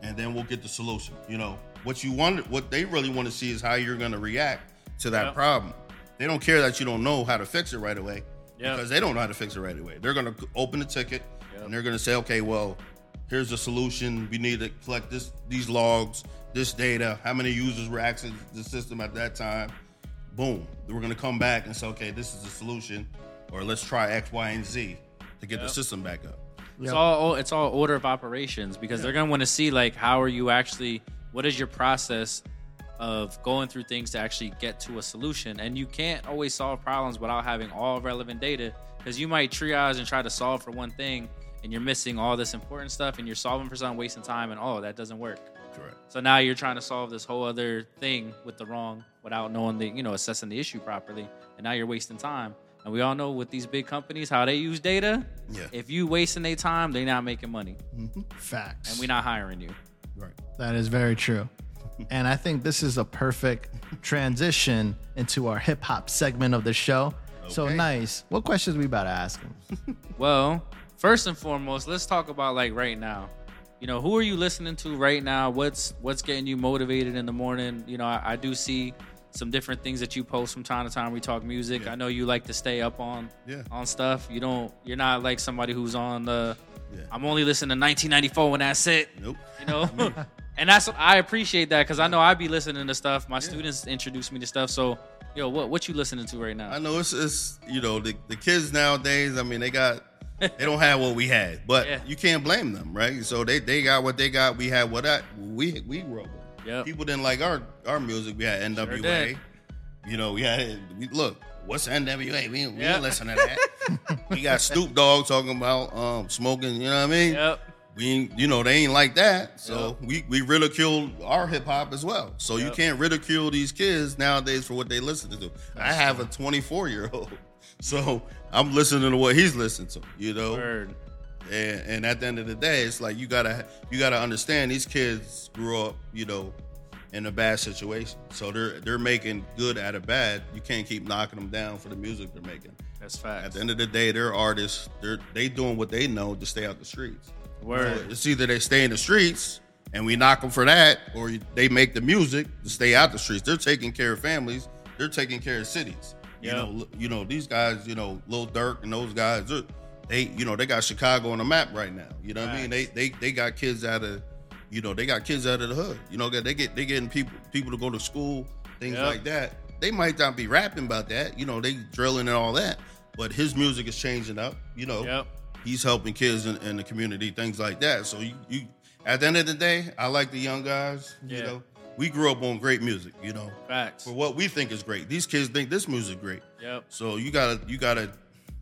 and then we'll get the solution. You know what you want. What they really want to see is how you're going to react to that Yep. problem. They don't care that you don't know how to fix it right away Yep. because they don't know how to fix it right away. They're going to open the ticket Yep. and they're going to say, okay, well, here's the solution. We need to collect this, these logs, this data. How many users were accessing the system at that time? Boom. We're going to come back and say, okay, this is the solution, or let's try X, Y, and Z to get the system back up. It's all it's all order of operations because they're gonna want to see like how are you actually what is your process of going through things to actually get to a solution? And you can't always solve problems without having all relevant data because you might triage and try to solve for one thing and you're missing all this important stuff and you're solving for something, wasting time, and oh, that doesn't work. Correct. So now you're trying to solve this whole other thing with the wrong without knowing the, you know, assessing the issue properly. And now you're wasting time. And we all know with these big companies how they use data. Yeah. If you wasting their time, they're not making money. Mm-hmm. Facts. And we're not hiring you. Right. That is very true. (laughs) And I think this is a perfect transition into our hip hop segment of the show. So nice. What questions we about to ask him? (laughs) Well, first and foremost, let's talk about like right now. You know, who are you listening to right now? What's what's getting you motivated in the morning? You know, I, I do see some different things that you post from time to time. We talk music. Yeah. I know you like to stay up on Yeah. on stuff. You don't. You're not like somebody who's on the. Yeah. I'm only listening to 1994 when that's it. Nope. You know, (laughs) (laughs) and that's I appreciate that because I know I be listening to stuff. My students introduce me to stuff. So, yo, what what you listening to right now? I know it's, it's you know the, the kids nowadays. I mean, they got they don't have what we had, but Yeah. you can't blame them, right? So they, they got what they got. We had what I, we we grew up. Yep. People didn't like our our music. We had NWA. did. you know, we had we look. What's NWA? We, we Yep. listen to that. we got (laughs) Snoop Dogg talking about um, smoking. You know what I mean? Yep. we ain't- you know they ain't like that so we we ridicule our hip-hop as well so you can't ridicule these kids nowadays for what they listen to i have a 24 year old (laughs) so i'm listening to what he's listening to you know Word. and, and at the end of the day it's like you gotta you gotta understand these kids grew up you know in a bad situation so they're they're making good out of bad you can't keep knocking them down for the music they're making That's facts. at the end of the day they're artists they're they doing what they know to stay out the streets Word. it's either they stay in the streets and we knock them for that, or they make the music to stay out the streets. They're taking care of families. They're taking care of cities. You Yeah. know, you know these guys. You know, Lil Durk and those guys. Uh, they're- you know, they got Chicago on the map right now. You know what I mean? They, they, they got kids out of, you know, they got kids out of the hood. You know, they get they getting people people to go to school, things Yep. like that. They might not be rapping about that. You know, they drilling and all that. But his music is changing up. You know, Yep. he's helping kids in, in the community, things like that. So you, you, at the end of the day, I like the young guys. You know, we grew up on great music. You know, Facts. for what we think is great. These kids think this music great. Yep. So you gotta, you gotta.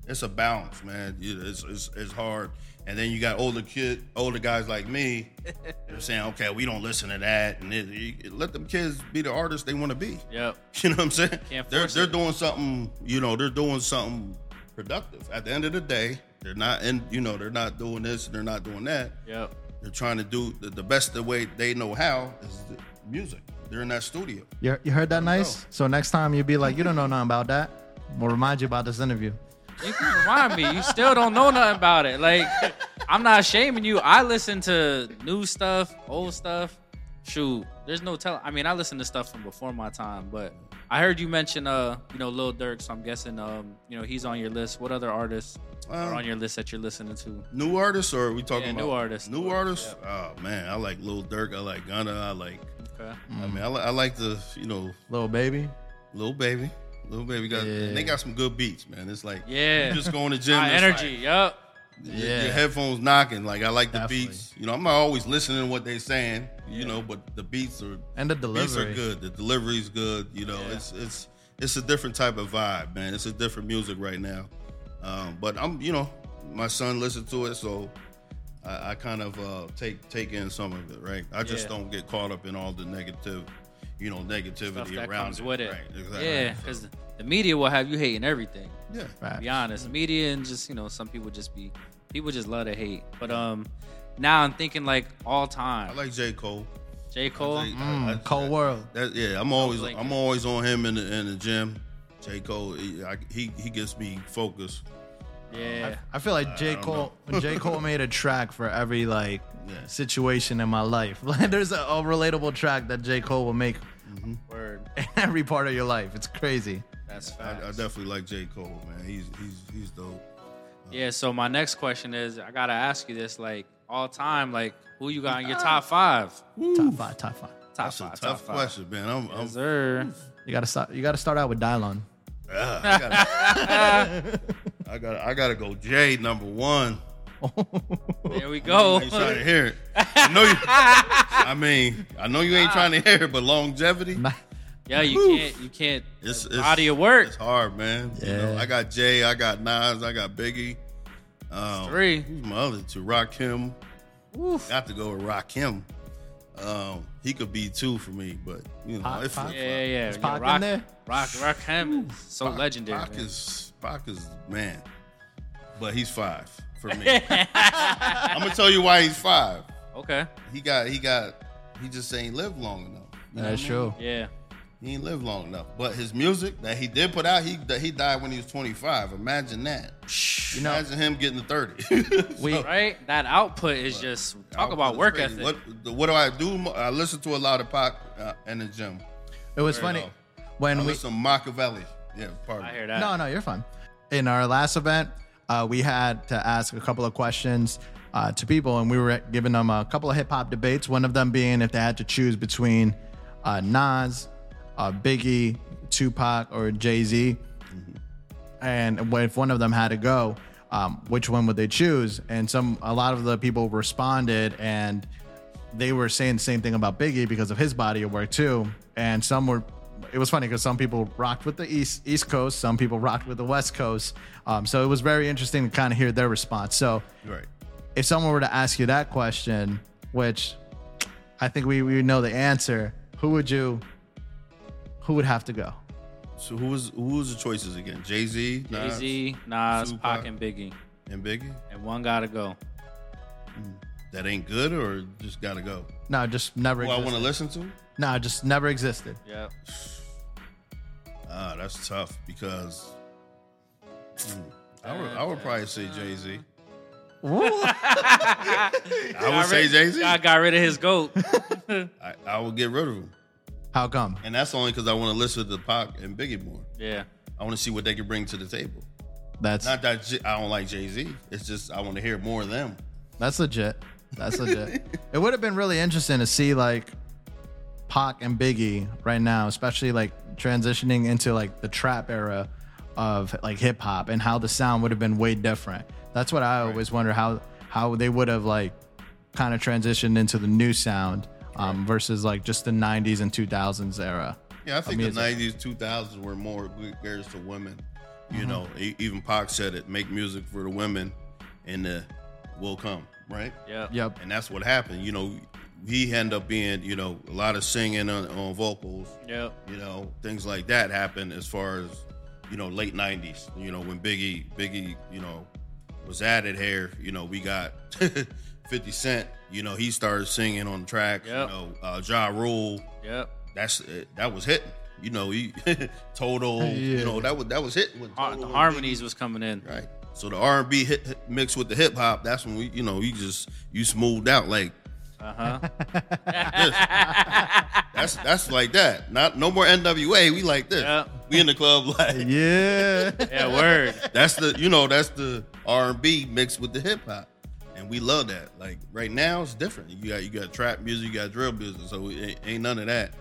It's a balance, man. It's, it's, it's hard. And then you got older kid, older guys like me. They're saying, okay, we don't listen to that, and it, you- let them kids be the artists they want to be. Yep. (laughs) You know what I'm saying? Can't they're they're it. doing something. You know, they're doing something productive. At the end of the day, they're not in. You know, they're not doing this. And they're not doing that. Yep. They're trying to do the, the best the way they know how is music. They're in that studio. You, you heard that nice? So next time you'll be like, you don't know nothing about that. We'll remind you about this interview. You can remind me. You still don't know nothing about it. Like, (laughs) I'm not shaming you. I listen to new stuff, old stuff. Shoot, there's no tell. I mean, I listen to stuff from before my time, but I heard you mention, uh, you know, Lil Durk. So I'm guessing, um, you know, he's on your list. What other artists are Um, on your list that you're listening to? New artists, or are we talking Yeah, about new artists. New New artists. Oh man, I like Lil Durk. I like Gunna. I like. Okay. I mean, I, li- I like the you know Lil Baby. Lil Baby. Lil Baby got. Yeah. and They got some good beats, man. It's like Yeah. you just go in the gym. High it's energy. like- Yup. your- Yeah. Your headphones knocking. Like I like the Definitely. beats. You know, I'm not always listening to what they're saying. You know, but the beats are And the beats are good. The delivery's good. You know, Yeah. it's it's it's a different type of vibe, man. It's a different music right now. Um, but I'm, you know, my son listened to it, so I, I kind of uh, take take in some of it. Right. I just Yeah. don't get caught up in all the negative, you know, negativity Stuff that around comes it. with it. Right. Exactly. Yeah, because the media will have you hating everything. yeah. Facts. be honest. Media and just you know some people just be people just love to hate. But um, now I'm thinking like all time. I like J Cole. J Cole. I- I- Mm, cold world. That, yeah, I'm always Blink I'm always on him in the in the gym. J Cole, he I, he, he gets me focused. Yeah. I feel like J. Cole when J. (laughs) Cole made a track for every like Yeah. situation in my life. (laughs) Like there's a, a relatable track that J. Cole will make mm-hmm. Word. in (laughs) every part of your life. It's crazy. That's I. I definitely like J Cole, man. He's he's he's dope. Uh, yeah. So my next question is, I gotta ask you this: like all time, like who you got in your top five? Top five, top five. Top That's five. a tough top five. question, man. I'm, I'm sir. You gotta start. You gotta start out with Dylon. Ah, I, gotta, I gotta I gotta go J number one. (laughs) There we go. You ain't trying to hear it. I know you. (laughs) I mean, I know you ain't trying to hear it, but longevity. Yeah, you can't. You can't. It's, it's body of work. It's hard, man. You know, Yeah. I got Jay, I got Nas, I got Biggie. Um, Three. Who's my other two? Rakim. Got to go with Rakim. Um, he could be two for me, but you know, Pac- if Pac? Yeah, yeah, yeah. Is yeah Pac in rock, there? rock, rock him. is So Pac- legendary. Pac man. is Pac is man, but he's five for me. (laughs) I'm gonna tell you why he's five. Okay. He got he got he just ain't lived long enough. You know That's what I mean? true. Yeah. He ain't lived long enough. But his music that he did put out, he that he died when he was 25. Imagine that. You know, Imagine him getting to 30. (laughs) we Right. That output is just talk about work ethic. What, what do I do? I listen to a lot of Pac uh, in the gym. it was Fair funny enough. when I we listen to Machiavelli. Yeah, pardon. I hear that. No, no, you're fine. In our last event, uh, we had to ask a couple of questions uh, to people, and we were giving them a couple of hip hop debates. One of them being if they had to choose between uh, Nas, uh, Biggie, Tupac, or Jay Z, and if one of them had to go, um, which one would they choose? And some, a lot of the people responded, and they were saying the same thing about Biggie because of his body of work too. And some were, it was funny because some people rocked with the East East Coast, some people rocked with the West Coast. Um, so it was very interesting to kind of hear their response. So Right. if someone were to ask you that question, which I think we, we know the answer, who would you, who would have to go? So who was who was the choices again? Jay Z, Jay Z, Nas, Tupac. Pac, and Biggie, and Biggie. and one gotta go. That ain't good, or just gotta go. No, just never. Who I existed. want to listen to? No, just never existed. Yeah. Ah, that's tough because Hmm. I would I would probably say Jay Z. (laughs) I would say Jay Z. I got rid of his goat. (laughs) I, I would get rid of him, How come? and that's only because I want to listen to Pac and Biggie more. yeah. I want to see what they can bring to the table. That's Not that J- I don't like Jay Z. It's just I want to hear more of them. That's legit. That's legit. it would have been really interesting to see like Pac and Biggie right now, especially like transitioning into like the trap era of like hip hop and how the sound would have been way different. That's what I always wonder how how they would have like kind of transitioned into the new sound um, versus like just the 90s and 2000s era. Yeah, I think mean, the '90s, 2000s were more geared to women. Mm-hmm. You know, e- even Pac said it: make music for the women, and the will come. Right. Yeah. Yep. and that's what happened. You know, he ended up being, you know, a lot of singing on, on vocals. Yep. You know, things like that happened as far as, you know, late '90s. You know, when Biggie, Biggie, you know, was added here. You know, we got (laughs) 50 Cent. You know, he started singing on the track. Yep. You know, uh, Ja Rule. Yep. That's that was hitting. You know, he (laughs) total. (laughs) yeah. You know, that was that was hitting. With Har- Total the and harmonies was coming in. Right. So the R and B hit, hit mixed with the hip hop. That's when we, you know, you just you smoothed out like Uh huh. this. that's that's like that. Not no more NWA. We like this. Yeah. We in the club like Yeah. (laughs) Yeah. Word. that's the you know that's the R and B mixed with the hip hop, and we love that. Like right now it's different. You got you got trap music, you got drill music, so it ain't, ain't none of that.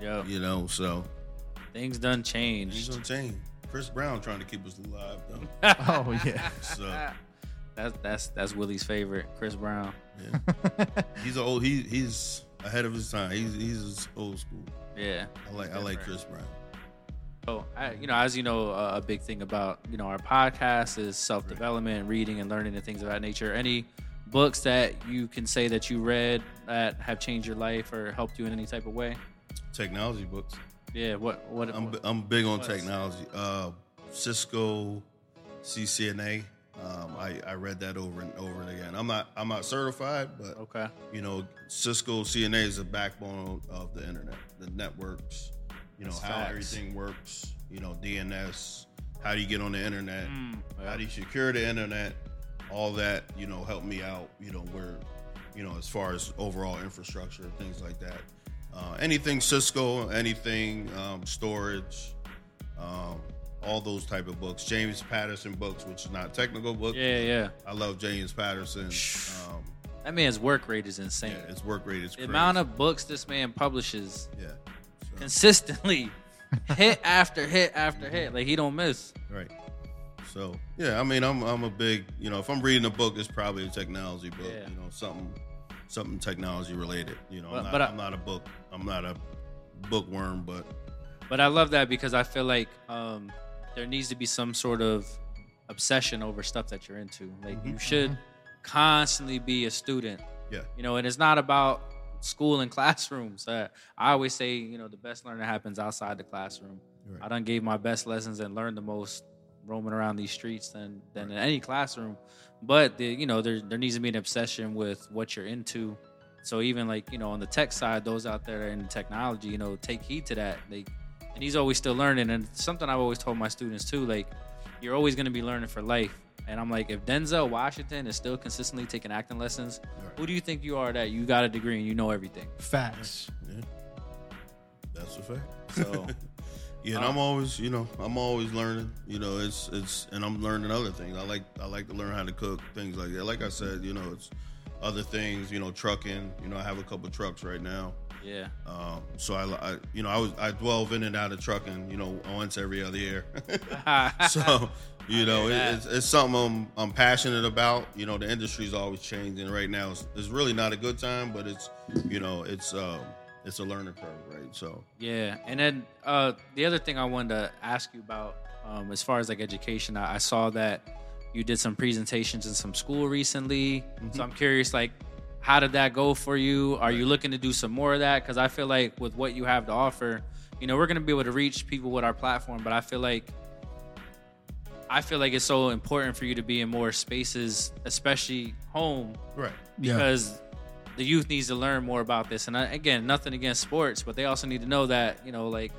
Yep. You know, so Things done it's changed. gonna change. Chris Brown trying to keep us alive though. (laughs) Oh yeah. So That's that's that's Willie's favorite, Chris Brown. yeah. (laughs) he's a old he he's ahead of his time. He's he's old school. Yeah. I like I like Chris Brown. So, I, you know, as you know, uh, a big thing about you know our podcast is self development, reading, and learning, and things of that nature. Any books that you can say that you read that have changed your life or helped you in any type of way? Technology books. Yeah. What? What? I'm what- I'm big on What's- technology. Uh, Cisco, CCNA. Um, I, I read that over and over again. I'm not I'm not certified, but okay. you know Cisco CNA is the backbone of the internet, the networks. You know That's how facts. everything works. You know DNS. How do you get on the internet? Mm, How do you secure the internet? All that you know help me out. You know where you know as far as overall infrastructure things like that. Uh, anything Cisco, anything um, storage, um, all those type of books. James Patterson books, which is not technical books. Yeah, yeah. I love James Patterson. Um, That man's work rate is insane. yeah, his work rate is the crazy. amount of books this man publishes yeah, consistently, (laughs) hit after hit after hit, like he don't miss. right. So yeah, I mean, I'm I'm a big you know if I'm reading a book, it's probably a technology book. Yeah. You know, something something technology related. You know, But- I'm, not, but I- I'm not a book. I'm not a bookworm, but But I love that because I feel like um, there needs to be some sort of obsession over stuff that you're into. Like you should constantly be a student, yeah, you know, and it's not about school and (laughs) classrooms. Uh, I always say, you know, the best learning happens outside the classroom. Right. I done gave my best lessons and learned the most roaming around these streets than than in any classroom. But the, you know, there there needs to be an obsession with what you're into. So even like you know on the tech side, those out there in technology, you know, take heed to that. Like, and he's always still learning. And something I've always told my students too, like, you're always going to be learning for life. And I'm like, if Denzel Washington is still consistently taking acting lessons, who do you think you are that you got a degree and you know everything? Facts. yeah, that's a fact. So (laughs) Yeah, and Uh, I'm always, you know, I'm always learning. You know, it's it's, and I'm learning other things. I like I like to learn how to cook things like that. Like I said, you know, it's other things. You know, trucking. You know, I have a couple trucks right now. Yeah, Um, so I, I, you know, I was I dwell in and out of trucking. You know, once every other year. (laughs) so, (laughs) you know, it, it's, it's something I'm, I'm passionate about. You know, the industry's always changing. Right now, it's, it's really not a good time, but it's, you know, it's um, it's a learning curve, right? So, Yeah, and then uh, the other thing I wanted to ask you about, um, as far as like education, I, I saw that you did some presentations in some school recently. So I'm curious, like, how did that go for you? Are you looking to do some more of that? Because I feel like with what you have to offer, you know, we're gonna be able to reach people with our platform, but I feel like I feel like it's so important for you to be in more spaces, especially home, right. because the youth needs to learn more about this. And I, again, nothing against sports, but they also need to know that you know, like,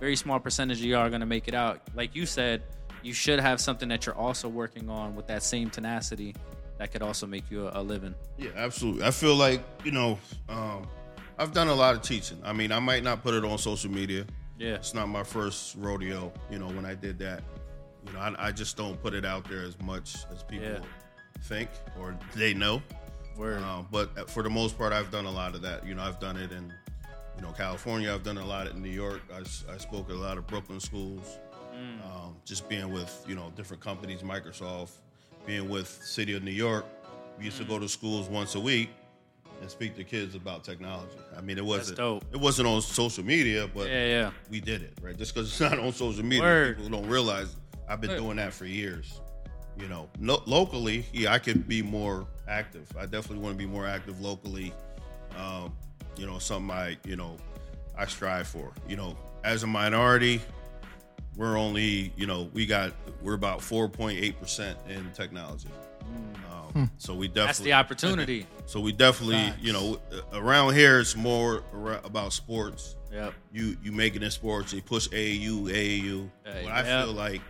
very small percentage of you are going to make it out. Like you said, you should have something that you're also working on with that same tenacity that could also make you a, a living. Yeah, absolutely. I feel like you know, um, I've done a lot of teaching. I mean, I might not put it on social media. Yeah, It's not my first rodeo. You know, when I did that, you know, I, I just don't put it out there as much as people Yeah. think or they know. word. Uh, but for the most part, I've done a lot of that. You know, I've done it in, you know, California. I've done a lot in New York. I spoke at a lot of Brooklyn schools. Um, just being with you know different companies, Microsoft, being with City of New York. We used to go to schools once a week and speak to kids about technology. I mean, it wasn't it wasn't on social media, but yeah, yeah. we did it right. Just because it's not on social media, Word. people don't realize I've been Word. doing that for years. You know, no, locally, yeah, I could be more active. I definitely want to be more active locally. Um, you know, something I, you know, I strive for. You know, as a minority, we're only, you know, we got we're about four point eight percent in technology. Um, (laughs) so we definitely Hmm. That's the opportunity. So we definitely, you know, around here it's more about sports yep. you you making it in sports. You push AAU, AAU. Uh, what I feel like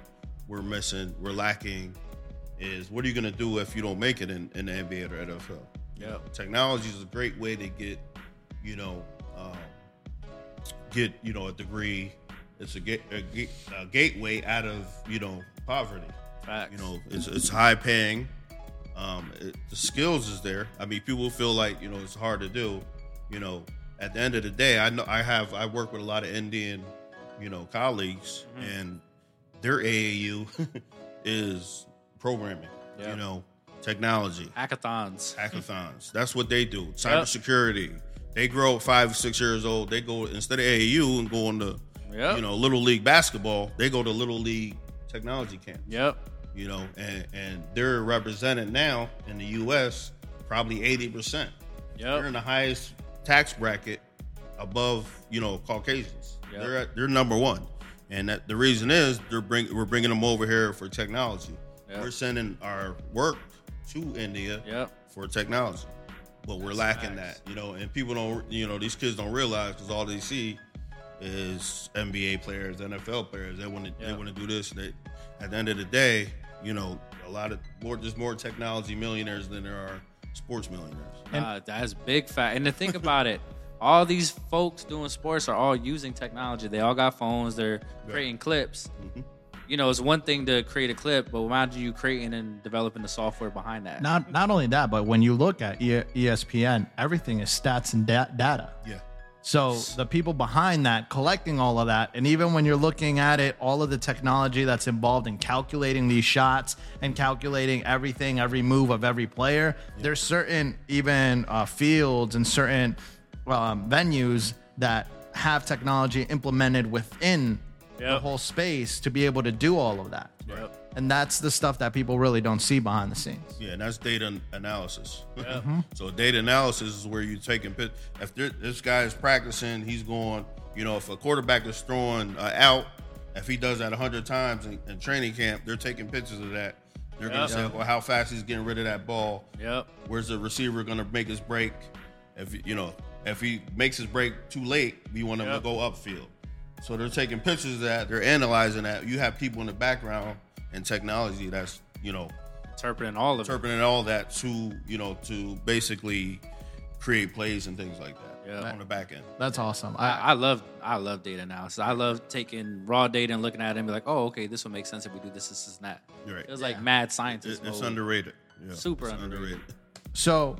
we're missing, we're lacking, is what are you gonna do if you don't make it in, in the NBA or NFL? You Yep. technology is a great way to get, you know, um, get you know a degree. It's a, ga- a, ga- a gateway out of you know poverty. Facts. You know, it's, it's high paying. Um, it, the skills is there. I mean, people feel like you know it's hard to do. You know, at the end of the day, I know I have I work with a lot of Indian, you know, colleagues, Mm-hmm. and their AAU (laughs) is programming. Yeah. You know, technology, hackathons. hackathons. That's what they do. Cybersecurity. They grow up five, six years old. They go instead of AAU and go into Yep. you know little league basketball. They go to little league technology camp Yep. you know, and and they're represented now in the U.S. probably eighty percent. They're in the highest tax bracket above you know Caucasians. Yep. They're at, they're number one, and that the reason is they're bring we're bringing them over here for technology. Yep. We're sending our work to India Yep. for technology, but we're lacking facts. that, you know. And people don't, you know, these kids don't realize because all they see is NBA players, NFL players. They want to they want to do this. They, at the end of the day, you know, a lot of more there's more technology millionaires than there are sports millionaires. Nah, that's big fact. And to think about it, (laughs) all these folks doing sports are all using technology. They all got phones. They're creating clips. Mm-hmm. You know, it's one thing to create a clip, but imagine you creating and developing the software behind that. Not not only that, but when you look at E- ESPN, everything is stats and da- data. Yeah, So the people behind that, collecting all of that, and even when you're looking at it, all of the technology that's involved in calculating these shots and calculating everything, every move of every player, there's certain even uh, fields and certain um, venues that have technology implemented within the whole space to be able to do all of that. Yep. And that's the stuff that people really don't see behind the scenes. Yeah, and that's data an- analysis. (laughs) Mm-hmm. so data analysis is where you're taking pit. If this guy is practicing, he's going. You know, if a quarterback is throwing uh, out, if he does that hundred times in, in training camp, they're taking pictures of that. They're Yep. gonna say, well, how fast he's getting rid of that ball. Yep. Where's the receiver gonna make his break? If you know, if he makes his break too late, we want him Yep. to go upfield. So they're taking pictures of that. They're analyzing that. You have people in the background and technology that's you know Interpreting all of it. interpreting all that to you know to basically create plays and things like that Yeah. on the back end. That's awesome. I, I, I love I love data analysis. I love taking raw data and looking at it and be like, oh, okay, this would make sense if we do this, this, this, and that. You're right. It was like mad scientist. It- it's mode. underrated. Yeah, Super it's underrated. So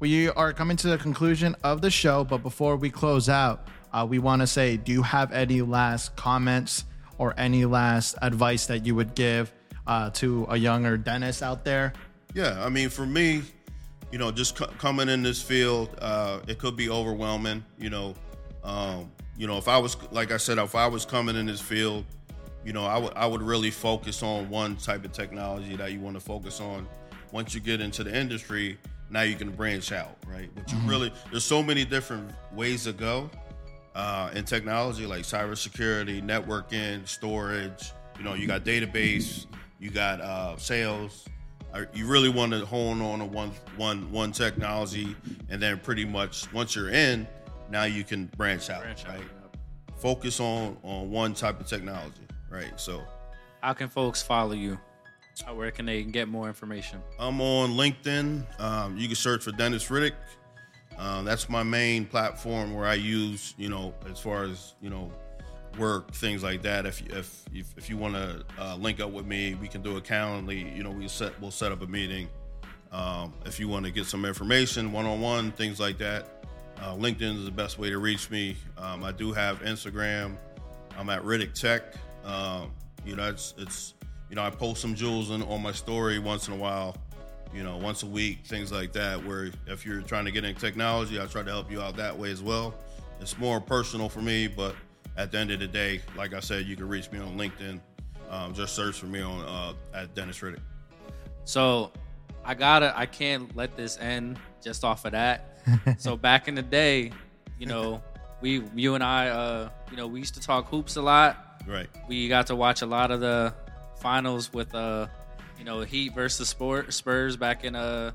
we are coming to the conclusion of the show, but before we close out, uh, we want to say, do you have any last comments or any last advice that you would give uh, to a younger Dennis out there? Yeah, I mean, for me, you know, just co- coming in this field, uh, it could be overwhelming. You know, um, you know, if I was like I said, if I was coming in this field, you know, I would I would really focus on one type of technology that you want to focus on. Once you get into the industry, now you can branch out, right? But you really there's so many different ways to go uh, in technology, like cybersecurity, networking, storage. You know, you got database, you got uh, sales. Uh, You really want to hone on a one one one technology, and then pretty much once you're in, now you can branch out, Branch out, right? yep. Focus on on one type of technology, right? So How can folks follow you? Where can they get more information? I'm on LinkedIn. Um, you can search for Dennis Riddick. Um, that's my main platform where I use, you know, as far as you know, work things like that. If if if, if you want to uh, link up with me, we can do a Calendly. You know, we set we'll set up a meeting. Um, if you want to get some information, one on one, things like that. Uh, LinkedIn is the best way to reach me. Um, I do have Instagram. I'm at Riddick Tech. Um, you know, it's it's you know I post some jewels in, on my story once in a while. You know, once a week, things like that. Where if you're trying to get into technology, I try to help you out that way as well. It's more personal for me, but at the end of the day, like I said, you can reach me on LinkedIn. Um, just search for me on uh, at Dennis Riddick. So I gotta I can't let this end just off of that. (laughs) so back in the day, you know, we you and I uh you know, we used to talk hoops a lot. Right. We got to watch a lot of the finals with uh you know, Heat versus Sport Spurs back in uh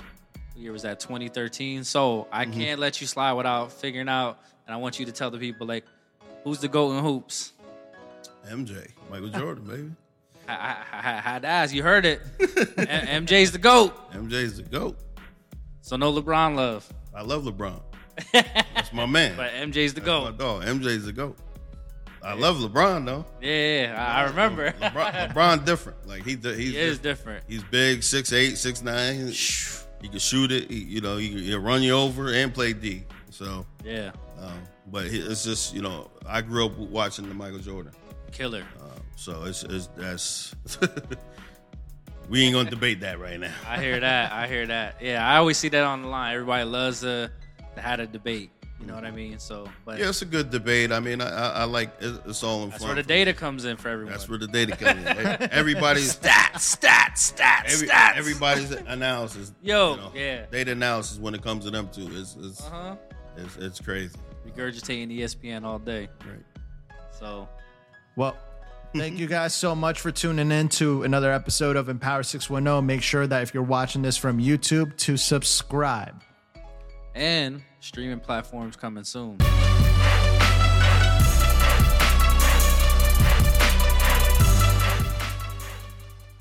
what year was that 2013. So I can't let you slide without figuring out and I want you to tell the people like who's the GOAT in hoops? MJ, Michael (laughs) Jordan, baby. I, I, I had to ask. You heard it. (laughs) MJ's the GOAT. MJ's the goat. So no LeBron love. I love LeBron. (laughs) That's my man. But MJ's the That's my GOAT. dog. MJ's the goat. I love LeBron though. Yeah, yeah, I I remember. (laughs) LeBron, LeBron different. Like he, he's he is different. He's big, six eight, six nine. He can shoot it. He, you know, he can he'll run you over and play D. So, Yeah, um, but he, it's just you know, I grew up watching the Michael Jordan. killer. Uh, so it's, it's that's (laughs) we ain't gonna debate that right now. I hear that. I hear that. Yeah, I always see that on the line. Everybody loves to, to have a debate. You know what I mean? So, but Yeah, it's a good debate. I mean, I, I, I like it, it's all in that's where the data me. comes in for everyone. That's where the data comes in. (laughs) Everybody's stats, stats, stats, every, stats. everybody's analysis. (laughs) Yo, yeah. Data analysis when it comes to them too is is Uh huh. it's, it's crazy. Regurgitating ESPN all day. Right. So Well, thank you guys so much for tuning in to another episode of Empower 610. Make sure that if you're watching this from YouTube to subscribe. and streaming platforms coming soon.